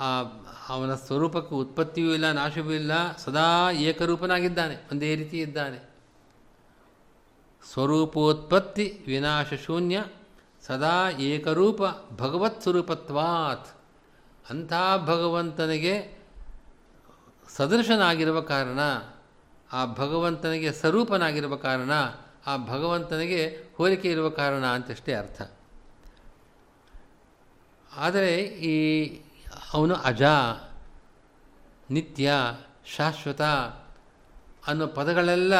S1: ಆ ಅವನ ಸ್ವರೂಪಕ್ಕೆ ಉತ್ಪತ್ತಿಯೂ ಇಲ್ಲ, ನಾಶವೂ ಇಲ್ಲ, ಸದಾ ಏಕರೂಪನಾಗಿದ್ದಾನೆ, ಒಂದೇ ರೀತಿ ಇದ್ದಾನೆ. ಸ್ವರೂಪೋತ್ಪತ್ತಿ ವಿನಾಶ ಶೂನ್ಯ, ಸದಾ ಏಕರೂಪ ಭಗವತ್ ಸ್ವರೂಪತ್ವಾತ್. ಅಂಥ ಭಗವಂತನಿಗೆ ಸದೃಶನಾಗಿರುವ ಕಾರಣ, ಆ ಭಗವಂತನಿಗೆ ಸ್ವರೂಪನಾಗಿರುವ ಕಾರಣ, ಆ ಭಗವಂತನಿಗೆ ಹೋಲಿಕೆ ಇರುವ ಕಾರಣ ಅಂತಷ್ಟೇ ಅರ್ಥ. ಆದರೆ ಈ ಅವನು ಅಜ, ನಿತ್ಯ, ಶಾಶ್ವತ ಅನ್ನೋ ಪದಗಳೆಲ್ಲ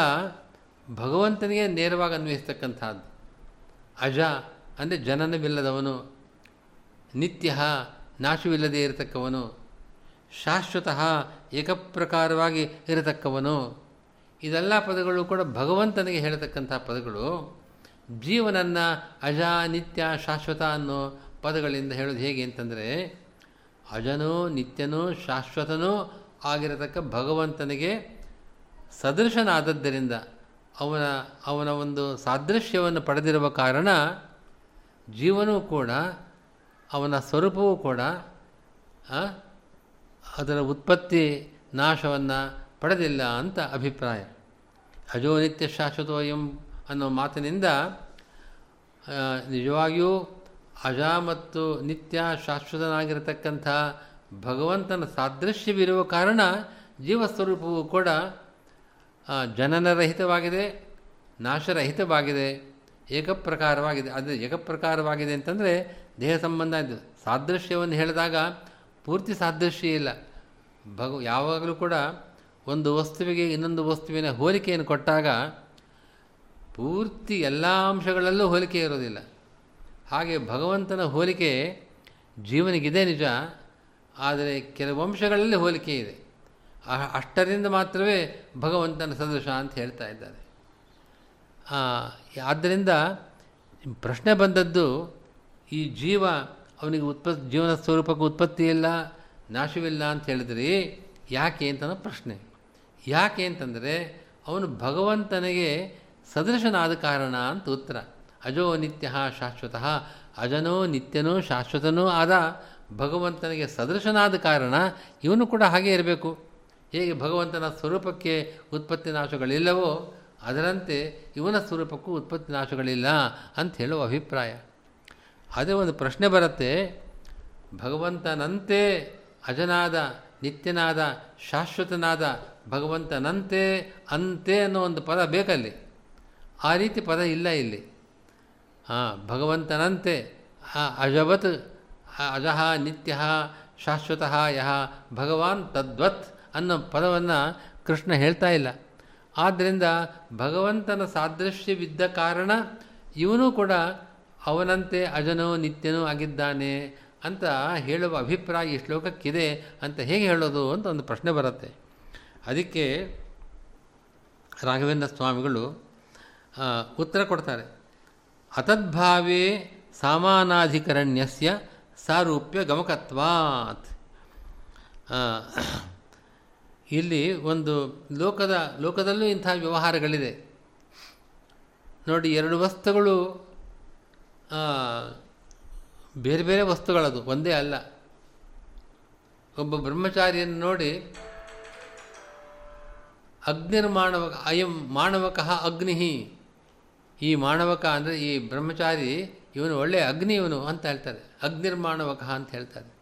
S1: ಭಗವಂತನಿಗೆ ನೇರವಾಗಿ ಅನ್ವಯಿಸ್ತಕ್ಕಂಥದ್ದು. ಅಜ ಅಂದರೆ ಜನನವಿಲ್ಲದವನು, ನಿತ್ಯ ನಾಶವಿಲ್ಲದೆ ಇರತಕ್ಕವನು, ಶಾಶ್ವತಃ ಏಕಪ್ರಕಾರವಾಗಿ ಇರತಕ್ಕವನು. ಇದೆಲ್ಲ ಪದಗಳು ಕೂಡ ಭಗವಂತನಿಗೆ ಹೇಳತಕ್ಕಂಥ ಪದಗಳು. ಜೀವನನ್ನು ಅಜ ನಿತ್ಯ ಶಾಶ್ವತ ಅನ್ನೋ ಪದಗಳಿಂದ ಹೇಳೋದು ಹೇಗೆ ಅಂತಂದರೆ, ಅಜನೋ ನಿತ್ಯನೂ ಶಾಶ್ವತನೋ ಆಗಿರತಕ್ಕ ಭಗವಂತನಿಗೆ ಸದೃಶನಾದದ್ದರಿಂದ ಅವನ ಅವನ ಒಂದು ಸಾದೃಶ್ಯವನ್ನು ಪಡೆದಿರುವ ಕಾರಣ ಜೀವನೂ ಕೂಡ ಅವನ ಸ್ವರೂಪವೂ ಕೂಡ ಅದರ ಉತ್ಪತ್ತಿ ನಾಶವನ್ನು ಪಡೆದಿಲ್ಲ ಅಂತ ಅಭಿಪ್ರಾಯ. ಅಜೋ ನಿತ್ಯ ಶಾಶ್ವತೋ ಎಂ ಅನ್ನೋ ಮಾತಿನಿಂದ ನಿಜವಾಗಿಯೂ ಅಜ ಮತ್ತು ನಿತ್ಯ ಶಾಶ್ವತನಾಗಿರತಕ್ಕಂಥ ಭಗವಂತನ ಸಾದೃಶ್ಯವಿರುವ ಕಾರಣ ಜೀವಸ್ವರೂಪವು ಕೂಡ ಜನನರಹಿತವಾಗಿದೆ, ನಾಶರಹಿತವಾಗಿದೆ. ಏಕಪ್ರಕಾರವಾಗಿದೆ. ಅದು ಏಕಪ್ರಕಾರವಾಗಿದೆ ಅಂತಂದರೆ ದೇಹ ಸಂಬಂಧ ಇದು. ಸಾದೃಶ್ಯವನ್ನು ಹೇಳಿದಾಗ ಪೂರ್ತಿ ಸಾದೃಶ್ಯ ಇಲ್ಲ. ಭಗ ಯಾವಾಗಲೂ ಕೂಡ ಒಂದು ವಸ್ತುವಿಗೆ ಇನ್ನೊಂದು ವಸ್ತುವಿನ ಹೋಲಿಕೆಯನ್ನು ಕೊಟ್ಟಾಗ ಪೂರ್ತಿ ಎಲ್ಲ ಅಂಶಗಳಲ್ಲೂ ಹೋಲಿಕೆ ಇರೋದಿಲ್ಲ. ಹಾಗೆ ಭಗವಂತನ ಹೋಲಿಕೆ ಜೀವನಿಗಿದೆ ನಿಜ, ಆದರೆ ಕೆಲವು ಅಂಶಗಳಲ್ಲಿ ಹೋಲಿಕೆ ಇದೆ. ಅಷ್ಟರಿಂದ ಮಾತ್ರವೇ ಭಗವಂತನ ಸದೃಶ ಅಂತ ಹೇಳ್ತಾ ಇದ್ದಾರೆ. ಆದ್ದರಿಂದ ಪ್ರಶ್ನೆ ಬಂದದ್ದು, ಈ ಜೀವ ಅವನಿಗೆ ಉತ್ಪ ಜೀವನ ಸ್ವರೂಪಕ್ಕೆ ಉತ್ಪತ್ತಿ ಇಲ್ಲ, ನಾಶವಿಲ್ಲ ಅಂತ ಹೇಳಿದ್ರಿ ಯಾಕೆ ಅಂತ ಪ್ರಶ್ನೆ. ಯಾಕೆ ಅಂತಂದರೆ ಅವನು ಭಗವಂತನಿಗೆ ಸದೃಶನಾದ ಕಾರಣ ಅಂತ ಉತ್ತರ. ಅಜೋ ನಿತ್ಯ ಶಾಶ್ವತ, ಅಜನೋ ನಿತ್ಯನೋ ಶಾಶ್ವತನೂ ಆದ ಭಗವಂತನಿಗೆ ಸದೃಶನಾದ ಕಾರಣ ಇವನು ಕೂಡ ಹಾಗೆ ಇರಬೇಕು. ಹೇಗೆ ಭಗವಂತನ ಸ್ವರೂಪಕ್ಕೆ ಉತ್ಪತ್ತಿ ನಾಶಗಳಿಲ್ಲವೋ ಅದರಂತೆ ಇವನ ಸ್ವರೂಪಕ್ಕೂ ಉತ್ಪತ್ತಿ ನಾಶಗಳಿಲ್ಲ ಅಂತ ಹೇಳುವ ಅಭಿಪ್ರಾಯ. ಅದೇ ಒಂದು ಪ್ರಶ್ನೆ ಬರುತ್ತೆ. ಭಗವಂತನಂತೆ ಅಜನಾದ, ನಿತ್ಯನಾದ, ಶಾಶ್ವತನಾದ ಭಗವಂತನಂತೆ ಅಂತೆ ಅನ್ನೋ ಒಂದು ಪದ ಬೇಕಲ್ಲಿ. ಆ ರೀತಿ ಪದ ಇಲ್ಲ ಇಲ್ಲಿ. ಹಾಂ ಭಗವಂತನಂತೆ ಅಜವತ್ ಅಜಃ, ನಿತ್ಯ, ಶಾಶ್ವತಃ ಯಹ ಭಗವಾನ್ ತದ್ವತ್ ಅನ್ನೋ ಪದವನ್ನು ಕೃಷ್ಣ ಹೇಳ್ತಾ ಇಲ್ಲ. ಆದ್ದರಿಂದ ಭಗವಂತನ ಸಾದೃಶ್ಯವಿದ್ದ ಕಾರಣ ಇವನು ಕೂಡ ಅವನಂತೆ ಅಜನೋ ನಿತ್ಯನೂ ಆಗಿದ್ದಾನೆ ಅಂತ ಹೇಳುವ ಅಭಿಪ್ರಾಯ ಈ ಶ್ಲೋಕಕ್ಕಿದೆ ಅಂತ ಹೇಗೆ ಹೇಳೋದು ಅಂತ ಒಂದು ಪ್ರಶ್ನೆ ಬರುತ್ತೆ. ಅದಕ್ಕೆ ರಾಘವೇಂದ್ರ ಸ್ವಾಮಿಗಳು ಉತ್ತರ ಕೊಡ್ತಾರೆ. ಅತದ್ಭಾವೇ ಸಾಮಾನಾಧಿಕರಣ್ಯಸ್ಯ ಸಾರೂಪ್ಯ ಗಮಕತ್ವಾತ್. ಇಲ್ಲಿ ಒಂದು ಲೋಕದ, ಲೋಕದಲ್ಲೂ ಇಂಥ ವ್ಯವಹಾರಗಳಿದೆ. ನೋಡಿ, ಎರಡು ವಸ್ತುಗಳು ಬೇರೆ ಬೇರೆ ವಸ್ತುಗಳದು, ಒಂದೇ ಅಲ್ಲ. ಒಬ್ಬ ಬ್ರಹ್ಮಚಾರಿಯನ್ನು ನೋಡಿ, ಅಗ್ನಿರ್ಮಾಣವ, ಅಯಂ ಮಾಣವಕಃ ಅಗ್ನಿ ಈ ಮಾಣವಕ ಅಂದರೆ ಈ ಬ್ರಹ್ಮಚಾರಿ, ಇವನು ಒಳ್ಳೆಯ ಅಗ್ನಿ ಇವನು ಅಂತ ಹೇಳ್ತಾರೆ. ಅಗ್ನಿರ್ಮಾಣವಕಃ ಅಂತ ಹೇಳ್ತಾರೆ.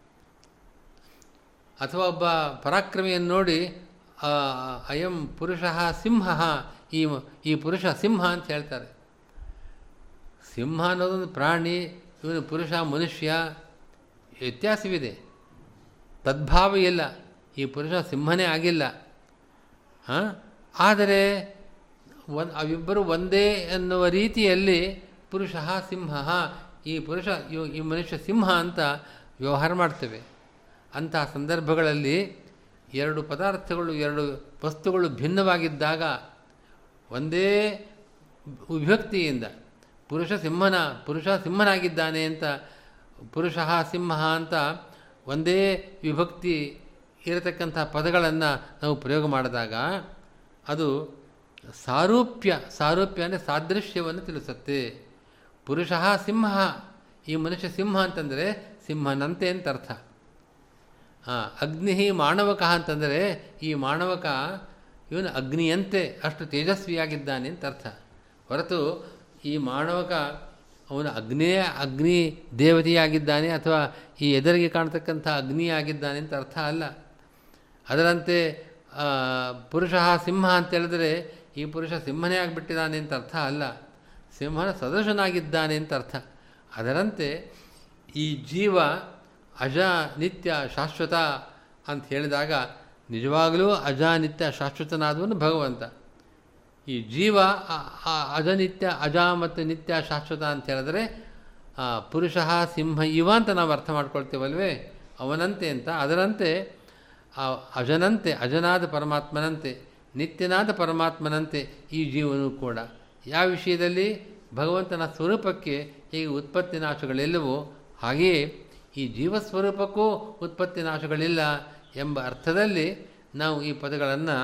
S1: ಅಥವಾ ಒಬ್ಬ ಪರಾಕ್ರಮಿಯನ್ನು ನೋಡಿ ಅಯಂ ಪುರುಷ ಸಿಂಹ, ಈ ಈ ಪುರುಷ ಸಿಂಹ ಅಂತ ಹೇಳ್ತಾರೆ. ಸಿಂಹ ಅನ್ನೋದೊಂದು ಪ್ರಾಣಿ, ಇವನು ಪುರುಷ, ಮನುಷ್ಯ, ವ್ಯತ್ಯಾಸವಿದೆ. ತದ್ಭಾವ ಇಲ್ಲ. ಈ ಪುರುಷ ಸಿಂಹನೇ ಆಗಿಲ್ಲ. ಹಾಂ ಆದರೆ ಒಂದು ಅವಿಬ್ಬರು ಒಂದೇ ಎನ್ನುವ ರೀತಿಯಲ್ಲಿ ಪುರುಷ ಸಿಂಹ, ಈ ಪುರುಷ ಈ ಮನುಷ್ಯ ಸಿಂಹ ಅಂತ ವ್ಯವಹಾರ ಮಾಡ್ತೇವೆ. ಅಂತಹ ಸಂದರ್ಭಗಳಲ್ಲಿ ಎರಡು ಪದಾರ್ಥಗಳು, ಎರಡು ವಸ್ತುಗಳು ಭಿನ್ನವಾಗಿದ್ದಾಗ ಒಂದೇ ವಿಭಕ್ತಿಯಿಂದ ಪುರುಷ ಸಿಂಹನ, ಪುರುಷ ಸಿಂಹನಾಗಿದ್ದಾನೆ ಅಂತ, ಪುರುಷ ಸಿಂಹ ಅಂತ ಒಂದೇ ವಿಭಕ್ತಿ ಇರತಕ್ಕಂಥ ಪದಗಳನ್ನು ನಾವು ಪ್ರಯೋಗ ಮಾಡಿದಾಗ ಅದು ಸಾರೂಪ್ಯ ಸಾರೂಪ್ಯ ಅಂದರೆ ಸಾದೃಶ್ಯವನ್ನು ತಿಳಿಸುತ್ತೆ. ಪುರುಷ ಸಿಂಹ ಈ ಮನುಷ್ಯ ಸಿಂಹ ಅಂತಂದರೆ ಸಿಂಹನಂತೆ ಅಂತ ಅರ್ಥ. ಹಾಂ ಅಗ್ನಿ ಮಾಣವಕ ಅಂತಂದರೆ ಈ ಮಾಣವಕ ಇವನು ಅಗ್ನಿಯಂತೆ ಅಷ್ಟು ತೇಜಸ್ವಿಯಾಗಿದ್ದಾನೆ ಅಂತ ಅರ್ಥ. ಹೊರತು ಈ ಮಾಣವಕ ಅವನು ಅಗ್ನಿಯೇ ಅಗ್ನಿ ದೇವತೆಯಾಗಿದ್ದಾನೆ ಅಥವಾ ಈ ಎದುರಿಗೆ ಕಾಣ್ತಕ್ಕಂಥ ಅಗ್ನಿಯಾಗಿದ್ದಾನೆ ಅಂತ ಅರ್ಥ ಅಲ್ಲ. ಅದರಂತೆ ಪುರುಷ ಸಿಂಹ ಅಂತ ಹೇಳಿದ್ರೆ ಈ ಪುರುಷ ಸಿಂಹನೇ ಆಗಿಬಿಟ್ಟಿದ್ದಾನೆ ಅಂತ ಅರ್ಥ ಅಲ್ಲ. ಸಿಂಹನ ಸದೃಶನಾಗಿದ್ದಾನೆ ಅಂತ ಅರ್ಥ. ಅದರಂತೆ ಈ ಜೀವ ಅಜ ನಿತ್ಯ ಶಾಶ್ವತ ಅಂತ ಹೇಳಿದಾಗ ನಿಜವಾಗಲೂ ಅಜಾನಿತ್ಯ ಶಾಶ್ವತನಾದವನು ಭಗವಂತ. ಈ ಜೀವ ಅಜನಿತ್ಯ, ಅಜ ಮತ್ತು ನಿತ್ಯ ಶಾಶ್ವತ ಅಂತ ಹೇಳಿದ್ರೆ ಪುರುಷ, ಸಿಂಹ, ಇವ ಅಂತ ನಾವು ಅರ್ಥ ಮಾಡ್ಕೊಳ್ತೇವಲ್ವೇ? ಅವನಂತೆ ಅಂತ. ಅದರಂತೆ ಅಜನಂತೆ, ಅಜನಾದ ಪರಮಾತ್ಮನಂತೆ, ನಿತ್ಯನಾದ ಪರಮಾತ್ಮನಂತೆ ಈ ಜೀವನೂ ಕೂಡ. ಯಾವ ವಿಷಯದಲ್ಲಿ? ಭಗವಂತನ ಸ್ವರೂಪಕ್ಕೆ ಈ ಉತ್ಪತ್ತಿ ನಾಶಗಳೆಲ್ಲವೋ ಹಾಗೆಯೇ ಈ ಜೀವಸ್ವರೂಪಕ್ಕೂ ಉತ್ಪತ್ತಿ ನಾಶಗಳಿಲ್ಲ ಎಂಬ ಅರ್ಥದಲ್ಲಿ ನಾವು ಈ ಪದಗಳನ್ನು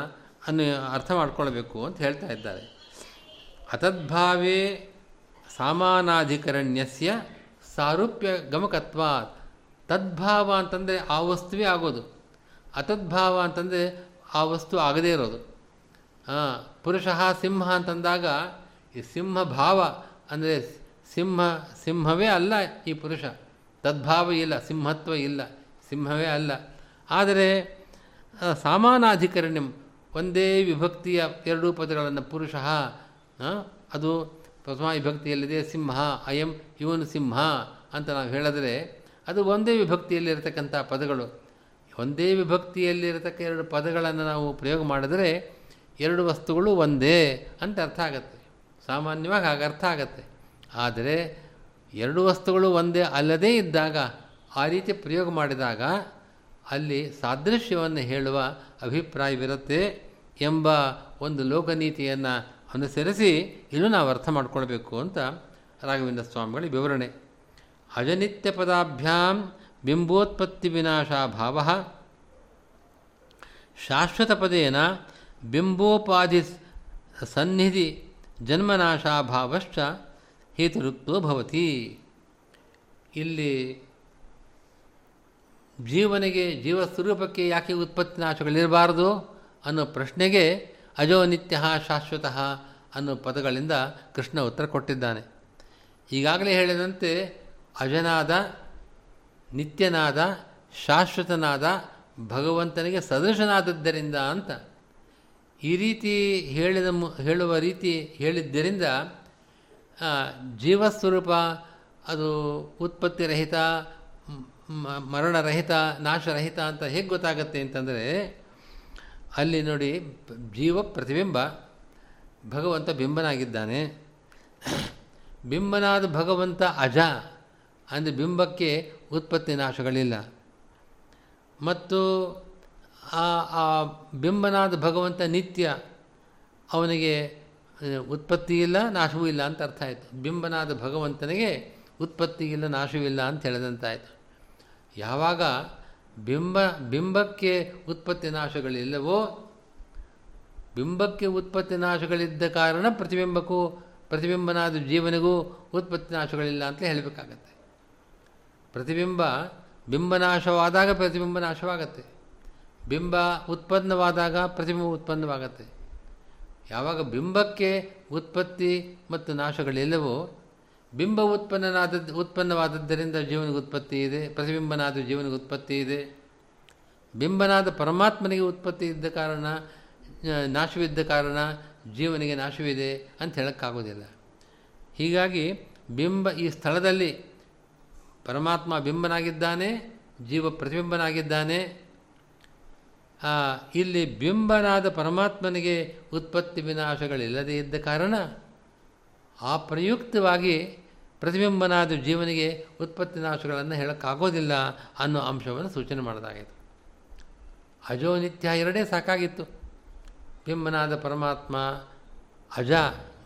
S1: ಅನ್ನು ಅರ್ಥ ಮಾಡಿಕೊಳ್ಬೇಕು ಅಂತ ಹೇಳ್ತಾ ಇದ್ದಾರೆ. ಅತದ್ಭಾವೇ ಸಾಮಾನಾಧಿಕರಣ್ಯಸ್ಯ ಸಾರೂಪ್ಯ ಗಮಕತ್ವ ತದ್ಭಾವ ಅಂತಂದರೆ ಆ ವಸ್ತುವೇ ಆಗೋದು. ಅತದ್ಭಾವ ಅಂತಂದರೆ ಆ ವಸ್ತು ಆಗದೇ ಇರೋದು. ಪುರುಷ ಸಿಂಹ ಅಂತಂದಾಗ ಈ ಸಿಂಹ ಭಾವ ಅಂದರೆ ಸಿಂಹ, ಸಿಂಹವೇ ಅಲ್ಲ ಈ ಪುರುಷ. ತದ್ಭಾವ ಇಲ್ಲ, ಸಿಂಹತ್ವ ಇಲ್ಲ, ಸಿಂಹವೇ ಅಲ್ಲ. ಆದರೆ ಸಾಮಾನಾಧಿಕರಣ್ಯಂ, ಒಂದೇ ವಿಭಕ್ತಿಯ ಎರಡೂ ಪದಗಳನ್ನು ಪುರುಷ ಅದು ಪ್ರಥಮ ವಿಭಕ್ತಿಯಲ್ಲಿದೆ, ಸಿಂಹ, ಅಯಂ, ಇವನು ಸಿಂಹ ಅಂತ ನಾವು ಹೇಳಿದ್ರೆ, ಅದು ಒಂದೇ ವಿಭಕ್ತಿಯಲ್ಲಿರತಕ್ಕಂಥ ಪದಗಳು. ಒಂದೇ ವಿಭಕ್ತಿಯಲ್ಲಿರತಕ್ಕ ಎರಡು ಪದಗಳನ್ನು ನಾವು ಪ್ರಯೋಗ ಮಾಡಿದರೆ, ಎರಡು ವಸ್ತುಗಳು ಒಂದೇ ಅಂತ ಅರ್ಥ ಆಗತ್ತೆ. ಸಾಮಾನ್ಯವಾಗಿ ಹಾಗೆ ಅರ್ಥ ಆಗತ್ತೆ. ಆದರೆ ಎರಡು ವಸ್ತುಗಳು ಒಂದೇ ಅಲ್ಲದೇ ಇದ್ದಾಗ, ಆ ರೀತಿ ಪ್ರಯೋಗ ಮಾಡಿದಾಗ ಅಲ್ಲಿ ಸಾದೃಶ್ಯವನ್ನು ಹೇಳುವ ಅಭಿಪ್ರಾಯವಿರುತ್ತೆ ಎಂಬ ಒಂದು ಲೋಕನೀತಿಯನ್ನು ಅನುಸರಿಸಿ ಇನ್ನೂ ನಾವು ಅರ್ಥ ಮಾಡಿಕೊಳ್ಬೇಕು ಅಂತ ರಾಘವೇಂದ್ರ ಸ್ವಾಮಿಗಳ ವಿವರಣೆ. ಅಜನಿತ್ಯ ಪದಾಭ್ಯಾಂ ಬಿಂಬೋತ್ಪತ್ತಿ ವಿನಾಶಾಭಾವ ಶಾಶ್ವತ ಪದೇನ ಬಿಂಬೋಪಾಧಿ ಸನ್ನಿಧಿ ಜನ್ಮನಾಶಾಭಾವಶ್ಚ ಹೇತುರುಕ್ತೋ ಭವತಿ. ಇಲ್ಲಿ ಜೀವನಿಗೆ, ಜೀವ ಸ್ವರೂಪಕ್ಕೆ ಯಾಕೆ ಉತ್ಪತ್ತಿ ನಾಶಗಳಿರಬಾರದು ಅನ್ನೋ ಪ್ರಶ್ನೆಗೆ ಅಜೋ ನಿತ್ಯ ಶಾಶ್ವತ ಅನ್ನೋ ಪದಗಳಿಂದ ಕೃಷ್ಣ ಉತ್ತರ ಕೊಟ್ಟಿದ್ದಾನೆ. ಈಗಾಗಲೇ ಹೇಳಿದಂತೆ ಅಜನಾದ, ನಿತ್ಯನಾದ, ಶಾಶ್ವತನಾದ, ಭಗವಂತನಿಗೆ ಸದೃಶನಾದದ್ದರಿಂದ ಅಂತ ಈ ರೀತಿ ಹೇಳಿದ ಹೇಳುವ ರೀತಿ ಹೇಳಿದ್ದರಿಂದ ಜೀವಸ್ವರೂಪ, ಅದು ಉತ್ಪತ್ತಿರಹಿತ ಮರಣರಹಿತ ನಾಶರಹಿತ ಅಂತ ಹೇಗೆ ಗೊತ್ತಾಗತ್ತೆ ಅಂತಂದರೆ, ಅಲ್ಲಿ ನೋಡಿ ಜೀವ ಪ್ರತಿಬಿಂಬ, ಭಗವಂತ ಬಿಂಬನಾಗಿದ್ದಾನೆ. ಬಿಂಬನಾದ ಭಗವಂತ ಅಜ, ಅಂದರೆ ಬಿಂಬಕ್ಕೆ ಉತ್ಪತ್ತಿ ನಾಶಗಳಿಲ್ಲ. ಮತ್ತು ಆ ಬಿಂಬನಾದ ಭಗವಂತ ನಿತ್ಯ ಅವನಿಗೆ ಉತ್ಪತ್ತಿ ಇಲ್ಲ ನಾಶವೂ ಇಲ್ಲ ಅಂತ ಅರ್ಥ ಆಯಿತು. ಬಿಂಬನಾದ ಭಗವಂತನಿಗೆ ಉತ್ಪತ್ತಿ ಇಲ್ಲ ನಾಶವಿಲ್ಲ ಅಂತ ಹೇಳಿದಂತಾಯಿತು. ಯಾವಾಗ ಬಿಂಬ, ಬಿಂಬಕ್ಕೆ ಉತ್ಪತ್ತಿ ನಾಶಗಳಿಲ್ಲವೋ, ಬಿಂಬಕ್ಕೆ ಉತ್ಪತ್ತಿ ನಾಶಗಳಿದ್ದ ಕಾರಣ ಪ್ರತಿಬಿಂಬಕ್ಕೂ, ಪ್ರತಿಬಿಂಬನಾದ ಜೀವನಿಗೂ ಉತ್ಪತ್ತಿ ನಾಶಗಳಿಲ್ಲ ಅಂತ ಹೇಳಬೇಕಾಗತ್ತೆ. ಪ್ರತಿಬಿಂಬ ಬಿಂಬನಾಶವಾದಾಗ ಪ್ರತಿಬಿಂಬ ನಾಶವಾಗತ್ತೆ. ಬಿಂಬ ಉತ್ಪನ್ನವಾದಾಗ ಪ್ರತಿಬಿಂಬ ಉತ್ಪನ್ನವಾಗತ್ತೆ. ಯಾವಾಗ ಬಿಂಬಕ್ಕೆ ಉತ್ಪತ್ತಿ ಮತ್ತು ನಾಶಗಳಿಲ್ಲವೋ, ಬಿಂಬ ಉತ್ಪನ್ನನಾದ, ಉತ್ಪನ್ನವಾದದ್ದರಿಂದ ಜೀವನಿಗೆ ಉತ್ಪತ್ತಿ ಇದೆ, ಪ್ರತಿಬಿಂಬನಾದ ಜೀವನಿಗೆ ಉತ್ಪತ್ತಿ ಇದೆ. ಬಿಂಬನಾದ ಪರಮಾತ್ಮನಿಗೆ ಉತ್ಪತ್ತಿ ಇದ್ದ ಕಾರಣ ನಾಶವಿದ್ದ ಕಾರಣ ಜೀವನಿಗೆ ನಾಶವಿದೆ ಅಂತ ಹೇಳೋಕ್ಕಾಗೋದಿಲ್ಲ. ಹೀಗಾಗಿ ಬಿಂಬ ಈ ಸ್ಥಳದಲ್ಲಿ ಪರಮಾತ್ಮ ಬಿಂಬನಾಗಿದ್ದಾನೆ, ಜೀವ ಪ್ರತಿಬಿಂಬನಾಗಿದ್ದಾನೆ. ಆ, ಇಲ್ಲಿ ಬಿಂಬನಾದ ಪರಮಾತ್ಮನಿಗೆ ಉತ್ಪತ್ತಿ ವಿನಾಶಗಳಿಲ್ಲದೇ ಇದ್ದ ಕಾರಣ ಆ ಪ್ರಯುಕ್ತವಾಗಿ ಪ್ರತಿಬಿಂಬನಾದ ಜೀವನಿಗೆ ಉತ್ಪತ್ತಿ ನಾಶಗಳನ್ನು ಹೇಳೋಕ್ಕಾಗೋದಿಲ್ಲ ಅನ್ನೋ ಅಂಶವನ್ನು ಸೂಚನೆ ಮಾಡೋದಾಗಿತ್ತು. ಅಜೋ ನಿತ್ಯ ಎರಡೇ ಸಾಕಾಗಿತ್ತು. ಬಿಂಬನಾದ ಪರಮಾತ್ಮ ಅಜ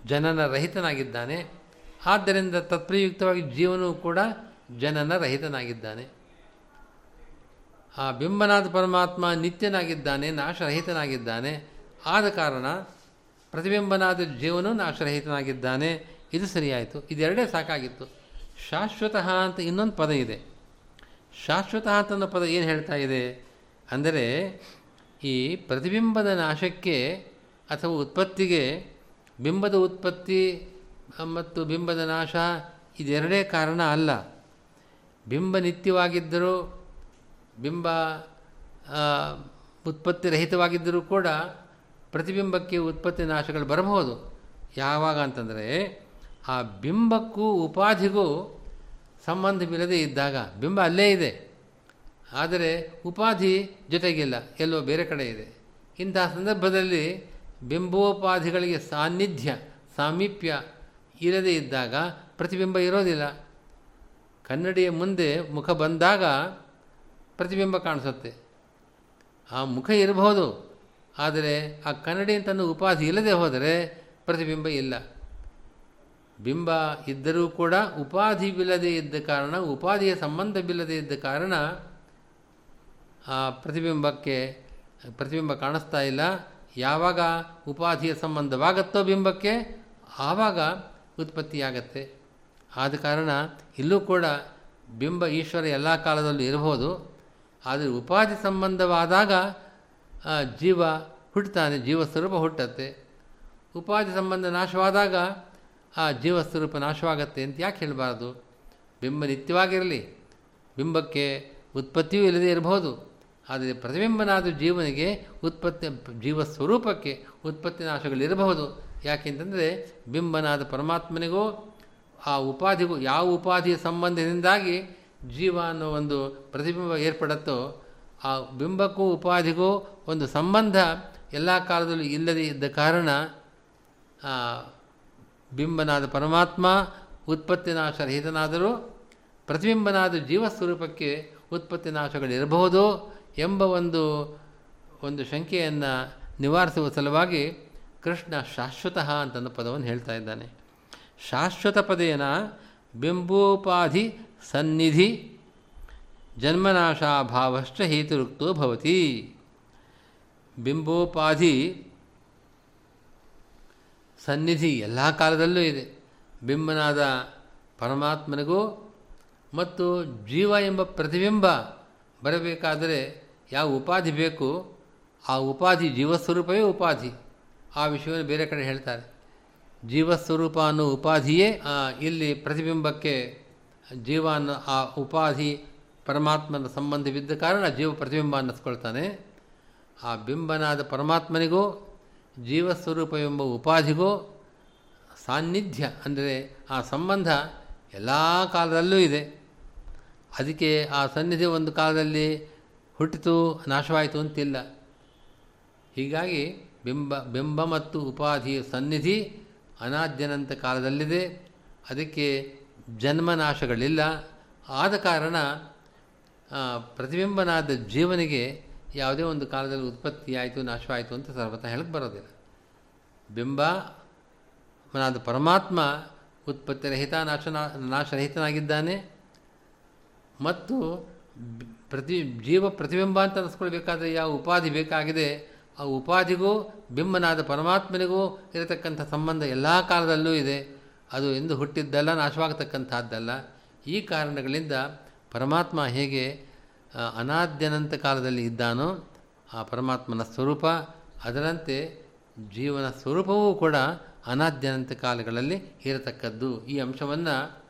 S1: ಜನನ ರಹಿತನಾಗಿದ್ದಾನೆ. ಆದ್ದರಿಂದ ತತ್ಪ್ರಯುಕ್ತವಾಗಿ ಜೀವನವು ಕೂಡ ಜನನ ರಹಿತನಾಗಿದ್ದಾನೆ. ಆ ಬಿಂಬನಾದ ಪರಮಾತ್ಮ ನಿತ್ಯನಾಗಿದ್ದಾನೆ, ನಾಶರಹಿತನಾಗಿದ್ದಾನೆ. ಆದ ಕಾರಣ ಪ್ರತಿಬಿಂಬನಾದ ಜೀವನು ನಾಶರಹಿತನಾಗಿದ್ದಾನೆ. ಇದು ಸರಿಯಾಯಿತು. ಇದೆರಡೇ ಸಾಕಾಗಿತ್ತು. ಶಾಶ್ವತಃ ಅಂತ ಇನ್ನೊಂದು ಪದ ಇದೆ. ಶಾಶ್ವತಃ ಅಂತ ಪದ ಏನು ಹೇಳ್ತಾ ಇದೆ? ಅಂದರೆ ಈ ಪ್ರತಿಬಿಂಬದ ನಾಶಕ್ಕೆ ಅಥವಾ ಉತ್ಪತ್ತಿಗೆ ಬಿಂಬದ ಉತ್ಪತ್ತಿ ಮತ್ತು ಬಿಂಬದ ನಾಶ ಇದೆರಡೇ ಕಾರಣ ಅಲ್ಲ. ಬಿಂಬ ನಿತ್ಯವಾಗಿದ್ದರೂ ಬಿಂಬ ಉತ್ಪತ್ತಿ ರಹಿತವಾಗಿದ್ದರೂ ಕೂಡ ಪ್ರತಿಬಿಂಬಕ್ಕೆ ಉತ್ಪತ್ತಿ ನಾಶಗಳು ಬರಬಹುದು. ಯಾವಾಗ ಅಂತಂದರೆ, ಆ ಬಿಂಬಕ್ಕೂ ಉಪಾಧಿಗೂ ಸಂಬಂಧವಿಲ್ಲದೆ ಇದ್ದಾಗ, ಬಿಂಬ ಅಲ್ಲೇ ಇದೆ. ಆದರೆ ಉಪಾಧಿ ಜೊತೆಗಿಲ್ಲ, ಎಲ್ಲೋ ಬೇರೆ ಕಡೆ ಇದೆ. ಇಂತಹ ಸಂದರ್ಭದಲ್ಲಿ ಬಿಂಬೋಪಾಧಿಗಳಿಗೆ ಸಾನ್ನಿಧ್ಯ, ಸಾಮೀಪ್ಯ ಇರದೇ ಇದ್ದಾಗ ಪ್ರತಿಬಿಂಬ ಇರೋದಿಲ್ಲ. ಕನ್ನಡಿಯ ಮುಂದೆ ಮುಖ ಬಂದಾಗ ಪ್ರತಿಬಿಂಬ ಕಾಣಿಸುತ್ತೆ. ಆ ಮುಖ ಇರಬಹುದು, ಆದರೆ ಆ ಕನ್ನಡಿ ಅಂತ ಉಪಾಧಿ ಇಲ್ಲದೆ ಹೋದರೆ ಪ್ರತಿಬಿಂಬ ಇಲ್ಲ. ಬಿಂಬ ಇದ್ದರೂ ಕೂಡ ಉಪಾಧಿವಿಲ್ಲದೆ ಇದ್ದ ಕಾರಣ, ಉಪಾಧಿಯ ಸಂಬಂಧವಿಲ್ಲದೆ ಇದ್ದ ಕಾರಣ ಆ ಪ್ರತಿಬಿಂಬಕ್ಕೆ ಪ್ರತಿಬಿಂಬ ಕಾಣಿಸ್ತಾ ಇಲ್ಲ. ಯಾವಾಗ ಉಪಾಧಿಯ ಸಂಬಂಧವಾಗತ್ತೋ ಬಿಂಬಕ್ಕೆ, ಆವಾಗ ಉತ್ಪತ್ತಿಯಾಗತ್ತೆ. ಆದ ಕಾರಣ ಇಲ್ಲೂ ಕೂಡ ಬಿಂಬ ಈಶ್ವರ ಎಲ್ಲ ಕಾಲದಲ್ಲೂ ಇರಬಹುದು. ಆದರೆ ಉಪಾಧಿ ಸಂಬಂಧವಾದಾಗ ಜೀವ ಹುಟ್ಟುತ್ತಾನೆ ಜೀವ ಸ್ವರೂಪ ಹುಟ್ಟತ್ತೆ. ಉಪಾಧಿ ಸಂಬಂಧ ನಾಶವಾದಾಗ, ಆ, ಜೀವ ಸ್ವರೂಪ ನಾಶವಾಗತ್ತೆ ಅಂತ ಯಾಕೆ ಹೇಳಬಾರ್ದು? ಬಿಂಬ ನಿತ್ಯವಾಗಿರಲಿ, ಬಿಂಬಕ್ಕೆ ಉತ್ಪತ್ತಿಯೂ ಇಲ್ಲದೇ ಇರಬಹುದು. ಆದರೆ ಪ್ರತಿಬಿಂಬನಾದ ಜೀವನಿಗೆ ಉತ್ಪತ್ತಿ, ಜೀವ ಸ್ವರೂಪಕ್ಕೆ ಉತ್ಪತ್ತಿ ನಾಶಗಳಿರಬಹುದು ಯಾಕೆಂತಂದರೆ ಬಿಂಬನಾದ ಪರಮಾತ್ಮನಿಗೂ, ಆ ಉಪಾಧಿಗೂ, ಯಾವ ಉಪಾಧಿಯ ಸಂಬಂಧದಿಂದಾಗಿ ಜೀವ ಅನ್ನೋ ಒಂದು ಪ್ರತಿಬಿಂಬ ಏರ್ಪಡುತ್ತೋ, ಆ ಬಿಂಬಕ್ಕೂ ಉಪಾಧಿಗೂ ಒಂದು ಸಂಬಂಧ ಎಲ್ಲ ಕಾಲದಲ್ಲೂ ಇಲ್ಲದೇ ಇದ್ದ ಕಾರಣ ಬಿಂಬನಾದ ಪರಮಾತ್ಮ ಉತ್ಪತ್ತಿ ನಾಶ ರಹಿತನಾದರೂ ಪ್ರತಿಬಿಂಬನಾದ ಜೀವ ಸ್ವರೂಪಕ್ಕೆ ಉತ್ಪತ್ತಿ ನಾಶಗಳಿರಬಹುದು ಎಂಬ ಒಂದು ಒಂದು ಶಂಕೆಯನ್ನು ನಿವಾರಿಸುವ ಸಲುವಾಗಿ ಕೃಷ್ಣ ಶಾಶ್ವತಃ ಅಂತಂದ ಪದವನ್ನು ಹೇಳ್ತಾ ಇದ್ದಾನೆ. ಶಾಶ್ವತ ಪದೇನ ಬಿಂಬೋಪಾಧಿ ಸನ್ನಿಧಿ ಜನ್ಮನಾಶಾಭಾವಶ್ಚ ಹೇತುರುಕ್ತೋ ಭವತಿ. ಬಿಂಬೋಪಾಧಿ ಸನ್ನಿಧಿ ಎಲ್ಲ ಕಾಲದಲ್ಲೂ ಇದೆ. ಬಿಂಬನಾದ ಪರಮಾತ್ಮನಿಗೂ ಮತ್ತು ಜೀವ ಎಂಬ ಪ್ರತಿಬಿಂಬ ಬರಬೇಕಾದರೆ ಯಾವ ಉಪಾಧಿ ಬೇಕು? ಆ ಉಪಾಧಿ ಜೀವಸ್ವರೂಪವೇ ಉಪಾಧಿ. ಆ ವಿಷಯವನ್ನು ಬೇರೆ ಕಡೆ ಹೇಳ್ತಾರೆ. ಜೀವಸ್ವರೂಪ ಅನ್ನೋ ಉಪಾಧಿಯೇ ಇಲ್ಲಿ ಪ್ರತಿಬಿಂಬಕ್ಕೆ ಜೀವ ಅನ್ನೋ ಆ ಉಪಾಧಿ ಪರಮಾತ್ಮನ ಸಂಬಂಧವಿದ್ದ ಕಾರಣ ಜೀವ ಪ್ರತಿಬಿಂಬ ಅನ್ನಿಸ್ಕೊಳ್ತಾನೆ. ಆ ಬಿಂಬನಾದ ಪರಮಾತ್ಮನಿಗೂ ಜೀವಸ್ವರೂಪ ಎಂಬ ಉಪಾಧಿಗೂ ಸಾನ್ನಿಧ್ಯ ಅಂದರೆ ಆ ಸಂಬಂಧ ಎಲ್ಲ ಕಾಲದಲ್ಲೂ ಇದೆ. ಅದಕ್ಕೆ ಆ ಸನ್ನಿಧಿ ಒಂದು ಕಾಲದಲ್ಲಿ ಹುಟ್ಟಿತು, ನಾಶವಾಯಿತು ಅಂತಿಲ್ಲ. ಹೀಗಾಗಿ ಬಿಂಬ ಬಿಂಬ ಮತ್ತು ಉಪಾಧಿಯ ಸನ್ನಿಧಿ ಅನಾದ್ಯನಂತ ಕಾಲದಲ್ಲಿದೆ. ಅದಕ್ಕೆ ಜನ್ಮನಾಶಗಳಿಲ್ಲ. ಆದ ಕಾರಣ ಪ್ರತಿಬಿಂಬನಾದ ಜೀವನಿಗೆ ಯಾವುದೇ ಒಂದು ಕಾಲದಲ್ಲಿ ಉತ್ಪತ್ತಿಯಾಯಿತು ನಾಶವಾಯಿತು ಅಂತ ಸರ್ವತಾ ಹೇಳಕ್ಕೆ ಬರೋದಿಲ್ಲ. ಬಿಂಬನಾದ ಪರಮಾತ್ಮ ಉತ್ಪತ್ತಿ ರಹಿತ ನಾಶನ ನಾಶರಹಿತನಾಗಿದ್ದಾನೆ. ಮತ್ತು ಪ್ರತಿ, ಜೀವ ಪ್ರತಿಬಿಂಬ ಅಂತ ಅನಿಸ್ಕೊಳ್ಬೇಕಾದ್ರೆ ಯಾವ ಉಪಾಧಿ ಬೇಕಾಗಿದೆ, ಆ ಉಪಾಧಿಗೂ, ಬಿಂಬನಾದ ಪರಮಾತ್ಮನಿಗೂ ಇರತಕ್ಕಂಥ ಸಂಬಂಧ ಎಲ್ಲ ಕಾಲದಲ್ಲೂ ಇದೆ. ಅದು ಎಂದು ಹುಟ್ಟಿದ್ದಲ್ಲ, ನಾಶವಾಗತಕ್ಕಂಥದ್ದಲ್ಲ. ಈ ಕಾರಣಗಳಿಂದ ಪರಮಾತ್ಮ ಹೇಗೆ ಅನಾದ್ಯನಂತ ಕಾಲದಲ್ಲಿ ಇದ್ದಾನೋ, ಆ ಪರಮಾತ್ಮನ ಸ್ವರೂಪ, ಅದರಂತೆ ಜೀವನ ಸ್ವರೂಪವೂ ಕೂಡ ಅನಾದ್ಯನಂತ ಕಾಲಗಳಲ್ಲಿ ಇರತಕ್ಕದ್ದು. ಈ ಅಂಶವನ್ನು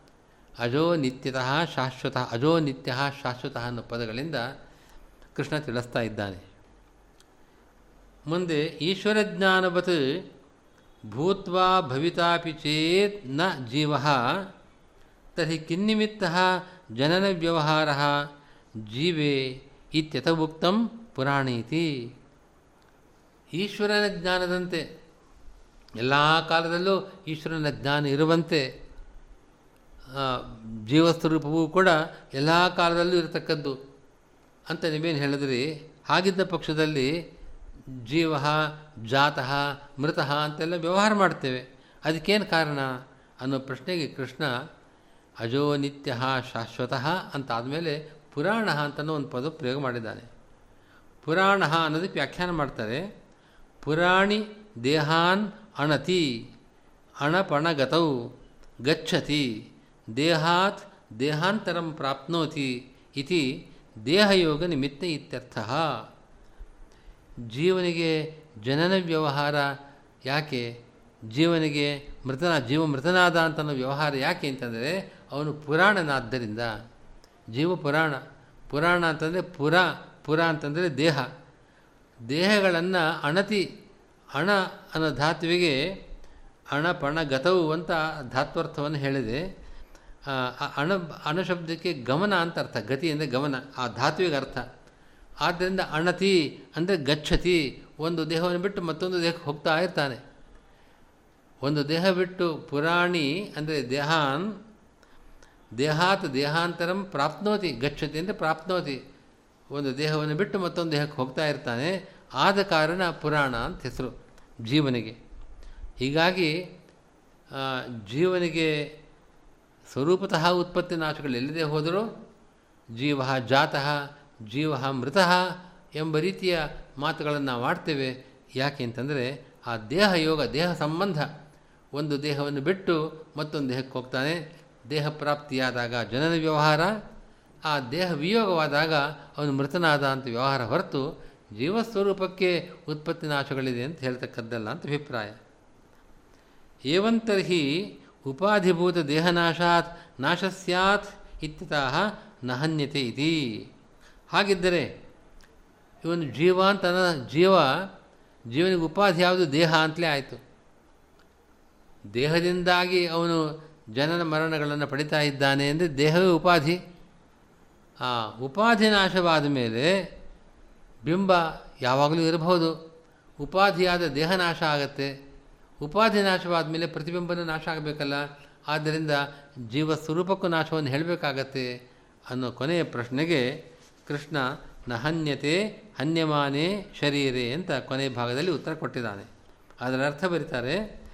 S1: ಅಜೋ ನಿತ್ಯತಃ ಶಾಶ್ವತ, ಅಜೋ ನಿತ್ಯ ಶಾಶ್ವತ ಅನ್ನೋ ಪದಗಳಿಂದ ಕೃಷ್ಣ ತಿಳಿಸ್ತಾ ಇದ್ದಾನೆ. ಮುಂದೆ ಈಶ್ವರ ಜ್ಞಾನವತ್ ಭೂತ್ವಾ ಭವಿತಾಪಿ ಚೇತ್ನ ಜೀವ. ತರ್ಹಿ ಕಿನ್ನಿಮಿತ್ತ ಜನನ ವ್ಯವಹಾರ ಜೀವೇ ಇತ್ಯಥ ಉಕ್ತಂ ಪುರಾಣೀತಿ. ಈಶ್ವರನ ಜ್ಞಾನದಂತೆ, ಎಲ್ಲ ಕಾಲದಲ್ಲೂ ಈಶ್ವರನ ಜ್ಞಾನ ಇರುವಂತೆ ಜೀವಸ್ವರೂಪವೂ ಕೂಡ ಎಲ್ಲ ಕಾಲದಲ್ಲೂ ಇರತಕ್ಕದ್ದು. ಅಂತ ನೀವೇನು ಹೇಳಿದ್ರಿ? ಹಾಗಿದ್ದ ಪಕ್ಷದಲ್ಲಿ ಜೀವ, ಜಾತಃ, ಮೃತಃ ಅಂತೆಲ್ಲ ವ್ಯವಹಾರ ಮಾಡ್ತೇವೆ. ಅದಕ್ಕೇನು ಕಾರಣ? ಅನ್ನೋ ಪ್ರಶ್ನೆಗೆ ಕೃಷ್ಣ, ಅಜೋ ನಿತ್ಯ ಶಾಶ್ವತಃ ಅಂತ ಆದಮೇಲೆ ಪುರಾಣ ಅಂತನೋ ಒಂದು ಪದ ಪ್ರಯೋಗ ಮಾಡಿದ್ದಾನೆ. ಪುರಾಣ ಅನ್ನೋದಕ್ಕೆ ವ್ಯಾಖ್ಯಾನ ಮಾಡ್ತಾರೆ, ಪುರಾಣಿ ದೇಹಾನ್ ಅಣತಿ, ಅಣಪಣಗತೌ, ಗಚ್ಚತಿ, ದೇಹಾತ್ ದೇಹಾಂತರಂ ಪ್ರಾಪ್ನೋತಿ, ಇತಿ ದೇಹಯೋಗ ನಿಮಿತ್ತ ಇತ್ಯರ್ಥ. ಜೀವನಿಗೆ ಜನನ ವ್ಯವಹಾರ ಯಾಕೆ? ಜೀವನಿಗೆ ಮೃತನ, ಜೀವ ಮೃತನಾದ ಅಂತ ವ್ಯವಹಾರ ಯಾಕೆ ಅಂತಂದರೆ, ಅವನು ಪುರಾಣನಾದ್ದರಿಂದ. ಜೀವ ಪುರಾಣ ಪುರಾಣ ಅಂತಂದರೆ ಪುರ ಪುರ ಅಂತಂದರೆ ದೇಹ. ದೇಹಗಳನ್ನು ಅಣತಿ, ಅಣ ಅನ್ನೋ ಧಾತುವಿಗೆ ಅಣ, ಪಣ, ಗತವು ಅಂತ ಧಾತ್ವರ್ಥವನ್ನು ಹೇಳಿದೆ. ಅಣ ಅಣ ಶಬ್ದಕ್ಕೆ ಗಮನ ಅಂತ ಅರ್ಥ, ಗತಿ ಅಂದರೆ ಗಮನ, ಆ ಧಾತುವಿಗೆ ಅರ್ಥ. ಆದ್ದರಿಂದ ಅಣತಿ ಅಂದರೆ ಗಚ್ಚತಿ. ಒಂದು ದೇಹವನ್ನು ಬಿಟ್ಟು ಮತ್ತೊಂದು ದೇಹಕ್ಕೆ ಹೋಗ್ತಾ ಇರ್ತಾನೆ. ಒಂದು ದೇಹ ಬಿಟ್ಟು ಪುರಾಣಿ ಅಂದರೆ ದೇಹಾನ್, ದೇಹಾತ್ ದೇಹಾಂತರಂ ಪ್ರಾಪ್ನೋತಿ, ಗಚ್ಚತಿ ಅಂದರೆ ಪ್ರಾಪ್ನೋತಿ. ಒಂದು ದೇಹವನ್ನು ಬಿಟ್ಟು ಮತ್ತೊಂದು ದೇಹಕ್ಕೆ ಹೋಗ್ತಾ ಇರ್ತಾನೆ. ಆದ ಕಾರಣ ಪುರಾಣ ಅಂತ ಹೆಸರು ಜೀವನಿಗೆ. ಹೀಗಾಗಿ ಜೀವನಿಗೆ ಸ್ವರೂಪತಃ ಉತ್ಪತ್ತಿ ನಾಶಗಳು ಎಲ್ಲಿದೆ ಹೋದರೂ ಜೀವ ಜಾತಃ ಜೀವ ಮೃತಃ ಎಂಬ ರೀತಿಯ ಮಾತುಗಳನ್ನು ನಾವು ಆಡ್ತೇವೆ ಯಾಕೆ ಅಂತಂದರೆ ಆ ದೇಹ ಯೋಗ, ದೇಹ ಸಂಬಂಧ. ಒಂದು ದೇಹವನ್ನು ಬಿಟ್ಟು ಮತ್ತೊಂದು ದೇಹಕ್ಕೆ ಹೋಗ್ತಾನೆ. ದೇಹ ಪ್ರಾಪ್ತಿಯಾದಾಗ ಜನನ ವ್ಯವಹಾರ, ಆ ದೇಹ ವಿಯೋಗವಾದಾಗ ಅವನು ಮೃತನಾದ ಅಂತ ವ್ಯವಹಾರ ಹೊರತು ಜೀವಸ್ವರೂಪಕ್ಕೆ ಉತ್ಪತ್ತಿ ನಾಶಗಳಿದೆ ಅಂತ ಹೇಳ್ತಕ್ಕದ್ದಲ್ಲ ಅಂತ ಅಭಿಪ್ರಾಯ. ಏವಂತರ್ಹಿ ಉಪಾಧಿಭೂತ ದೇಹನಾಶಾತ್ ನಾಶ ಸ್ಯಾತ್ ಇತ್ಯತಃ ನಹನ್ಯತೆ ಇತಿ. ಹಾಗಿದ್ದರೆ ಇವನು ಜೀವ ಅಂತ ಜೀವ ಜೀವನಿಗೆ ಉಪಾಧಿ ಯಾವುದು? ದೇಹ ಅಂತಲೇ ಆಯಿತು. ದೇಹದಿಂದಾಗಿ ಅವನು ಜನನ ಮರಣಗಳನ್ನು ಪಡಿತಾ ಇದ್ದಾನೆ ಅಂದರೆ ದೇಹವೇ ಉಪಾಧಿ. ಆ ಉಪಾಧಿ ನಾಶವಾದ ಮೇಲೆ ಬಿಂಬ ಯಾವಾಗಲೂ ಇರಬಹುದು. ಉಪಾಧಿಯಾದ ದೇಹ ನಾಶ ಆಗತ್ತೆ. ಉಪಾಧಿ ನಾಶವಾದ ಮೇಲೆ ಪ್ರತಿಬಿಂಬನ ನಾಶ ಆಗಬೇಕಲ್ಲ. ಆದ್ದರಿಂದ ಜೀವ ಸ್ವರೂಪಕ್ಕೂ ನಾಶವನ್ನು ಹೇಳಬೇಕಾಗತ್ತೆ ಅನ್ನೋ ಕೊನೆಯ ಪ್ರಶ್ನೆಗೆ ಕೃಷ್ಣ ನಹನ್ಯತೆ ಹನ್ಯಮಾನೇ ಶರೀರೆ ಅಂತ ಕೊನೆ ಭಾಗದಲ್ಲಿ ಉತ್ತರ ಕೊಟ್ಟಿದ್ದಾನೆ. ಅದರ ಅರ್ಥ ಬರೀತಾರೆ,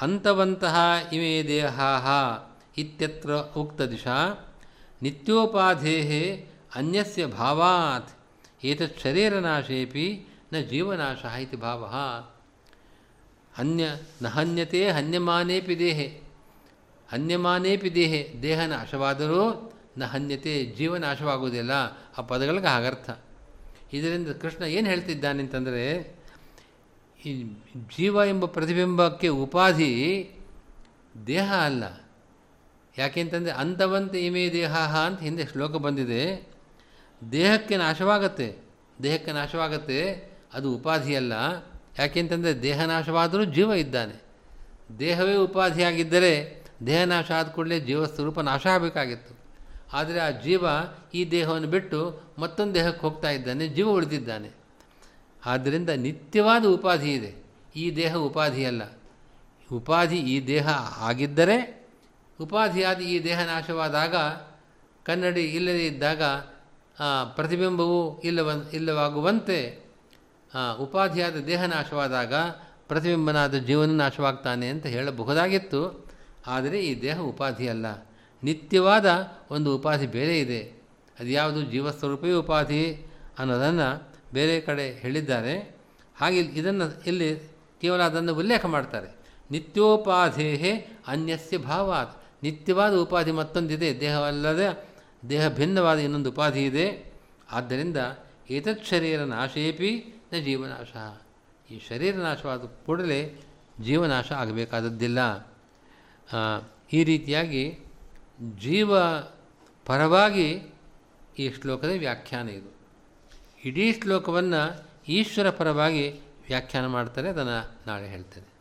S1: ಅಂತವಂತಹ ಇಮೇ ದೇಹಾ ಇತ್ಯತ್ರ ಉಕ್ತ ದಿಶಾ ನಿತ್ಯೋಪಾಧೇ ಅನ್ಯಸ್ಯ ಭಾವಾತ್, ಏತತ್ ಶರೀರನಾಶೇಪಿ ನ ಜೀವನಾಶ ಇತಿ ಭಾವ. ಅನ್ಯ ನ ಹನ್ಯತೆ ಹನ್ಯಮಾನೇಪಿ ದೇಹೆ ಹನ್ಯಮಾನೇಪಿ ದೇಹೆ ದೇಹ ನಾಶವಾದರೂ ನ ಹನ್ಯತೆ ಜೀವ ನಾಶವಾಗುವುದಿಲ್ಲ ಆ ಪದಗಳಿಗೆ ಹಾಗರ್ಥ. ಇದರಿಂದ ಕೃಷ್ಣ ಏನು ಹೇಳ್ತಿದ್ದಾನೆ ಅಂತಂದರೆ ಈ ಜೀವ ಎಂಬ ಪ್ರತಿಬಿಂಬಕ್ಕೆ ಉಪಾಧಿ ದೇಹ ಅಲ್ಲ. ಯಾಕೆಂತಂದರೆ ಅಂತವಂತ ಇಮೇ ದೇಹ ಅಂತ ಹಿಂದೆ ಶ್ಲೋಕ ಬಂದಿದೆ. ದೇಹಕ್ಕೆ ನಾಶವಾಗತ್ತೆ. ದೇಹಕ್ಕೆ ನಾಶವಾಗತ್ತೆ, ಅದು ಉಪಾಧಿಯಲ್ಲ ಯಾಕೆಂತಂದರೆ ದೇಹ ನಾಶವಾದರೂ ಜೀವ ಇದ್ದಾನೆ. ದೇಹವೇ ಉಪಾಧಿಯಾಗಿದ್ದರೆ ದೇಹ ನಾಶ ಆದ ಕೂಡಲೇ ಜೀವ ಸ್ವರೂಪ ನಾಶ ಆಗಬೇಕಾಗಿತ್ತು. ಆದರೆ ಆ ಜೀವ ಈ ದೇಹವನ್ನು ಬಿಟ್ಟು ಮತ್ತೊಂದು ದೇಹಕ್ಕೆ ಹೋಗ್ತಾ ಇದ್ದಾನೆ, ಜೀವ ಉಳಿದಿದ್ದಾನೆ. ಆದ್ದರಿಂದ ನಿತ್ಯವಾದ ಉಪಾಧಿ ಇದೆ. ಈ ದೇಹ ಉಪಾಧಿಯಲ್ಲ ಉಪಾಧಿ ಈ ದೇಹ ಆಗಿದ್ದರೆ, ಉಪಾಧಿಯಾದ ಈ ದೇಹ ನಾಶವಾದಾಗ, ಕನ್ನಡಿ ಇಲ್ಲದೇ ಇದ್ದಾಗ ಪ್ರತಿಬಿಂಬವು ಇಲ್ಲವ ಇಲ್ಲವಾಗುವಂತೆ ಉಪಾಧಿಯಾದ ದೇಹ ನಾಶವಾದಾಗ, ಪ್ರತಿಬಿಂಬನಾದ ಜೀವನ ನಾಶವಾಗ್ತಾನೆ ಅಂತ ಹೇಳಬಹುದಾಗಿತ್ತು. ಆದರೆ ಈ ದೇಹ ಉಪಾಧಿಯಲ್ಲ ನಿತ್ಯವಾದ ಒಂದು ಉಪಾಧಿ ಬೇರೆ ಇದೆ. ಅದು ಯಾವುದು? ಜೀವಸ್ವರೂಪವೇ ಉಪಾಧಿ ಅನ್ನೋದನ್ನು ಬೇರೆ ಕಡೆ ಹೇಳಿದ್ದಾರೆ. ಹಾಗೆ ಇದನ್ನು ಇಲ್ಲಿ ಕೇವಲ ಅದನ್ನು ಉಲ್ಲೇಖ ಮಾಡ್ತಾರೆ. ನಿತ್ಯೋಪಾಧೇ ಅನ್ಯಸ್ಯ ಭಾವಾತ್. ನಿತ್ಯವಾದ ಉಪಾಧಿ ಮತ್ತೊಂದಿದೆ. ದೇಹವಲ್ಲದೆ, ದೇಹ ಭಿನ್ನವಾದ ಇನ್ನೊಂದು ಉಪಾಧಿ ಇದೆ. ಆದ್ದರಿಂದ ಏತತ್ ಶರೀರ ನಾಶೇಪಿ ನ ಜೀವನಾಶ. ಈ ಶರೀರ ನಾಶವಾದ ಕೂಡಲೇ ಜೀವನಾಶ ಆಗಬೇಕಾದದ್ದಿಲ್ಲ. ಈ ರೀತಿಯಾಗಿ ಜೀವ ಪರವಾಗಿ ಈ ಶ್ಲೋಕದ ವ್ಯಾಖ್ಯಾನ ಇದು. ಇಡೀ ಶ್ಲೋಕವನ್ನು ಈಶ್ವರ ಪರವಾಗಿ ವ್ಯಾಖ್ಯಾನ ಮಾಡ್ತಾರೆ, ಅದನ್ನು ನಾಳೆ ಹೇಳ್ತೇನೆ.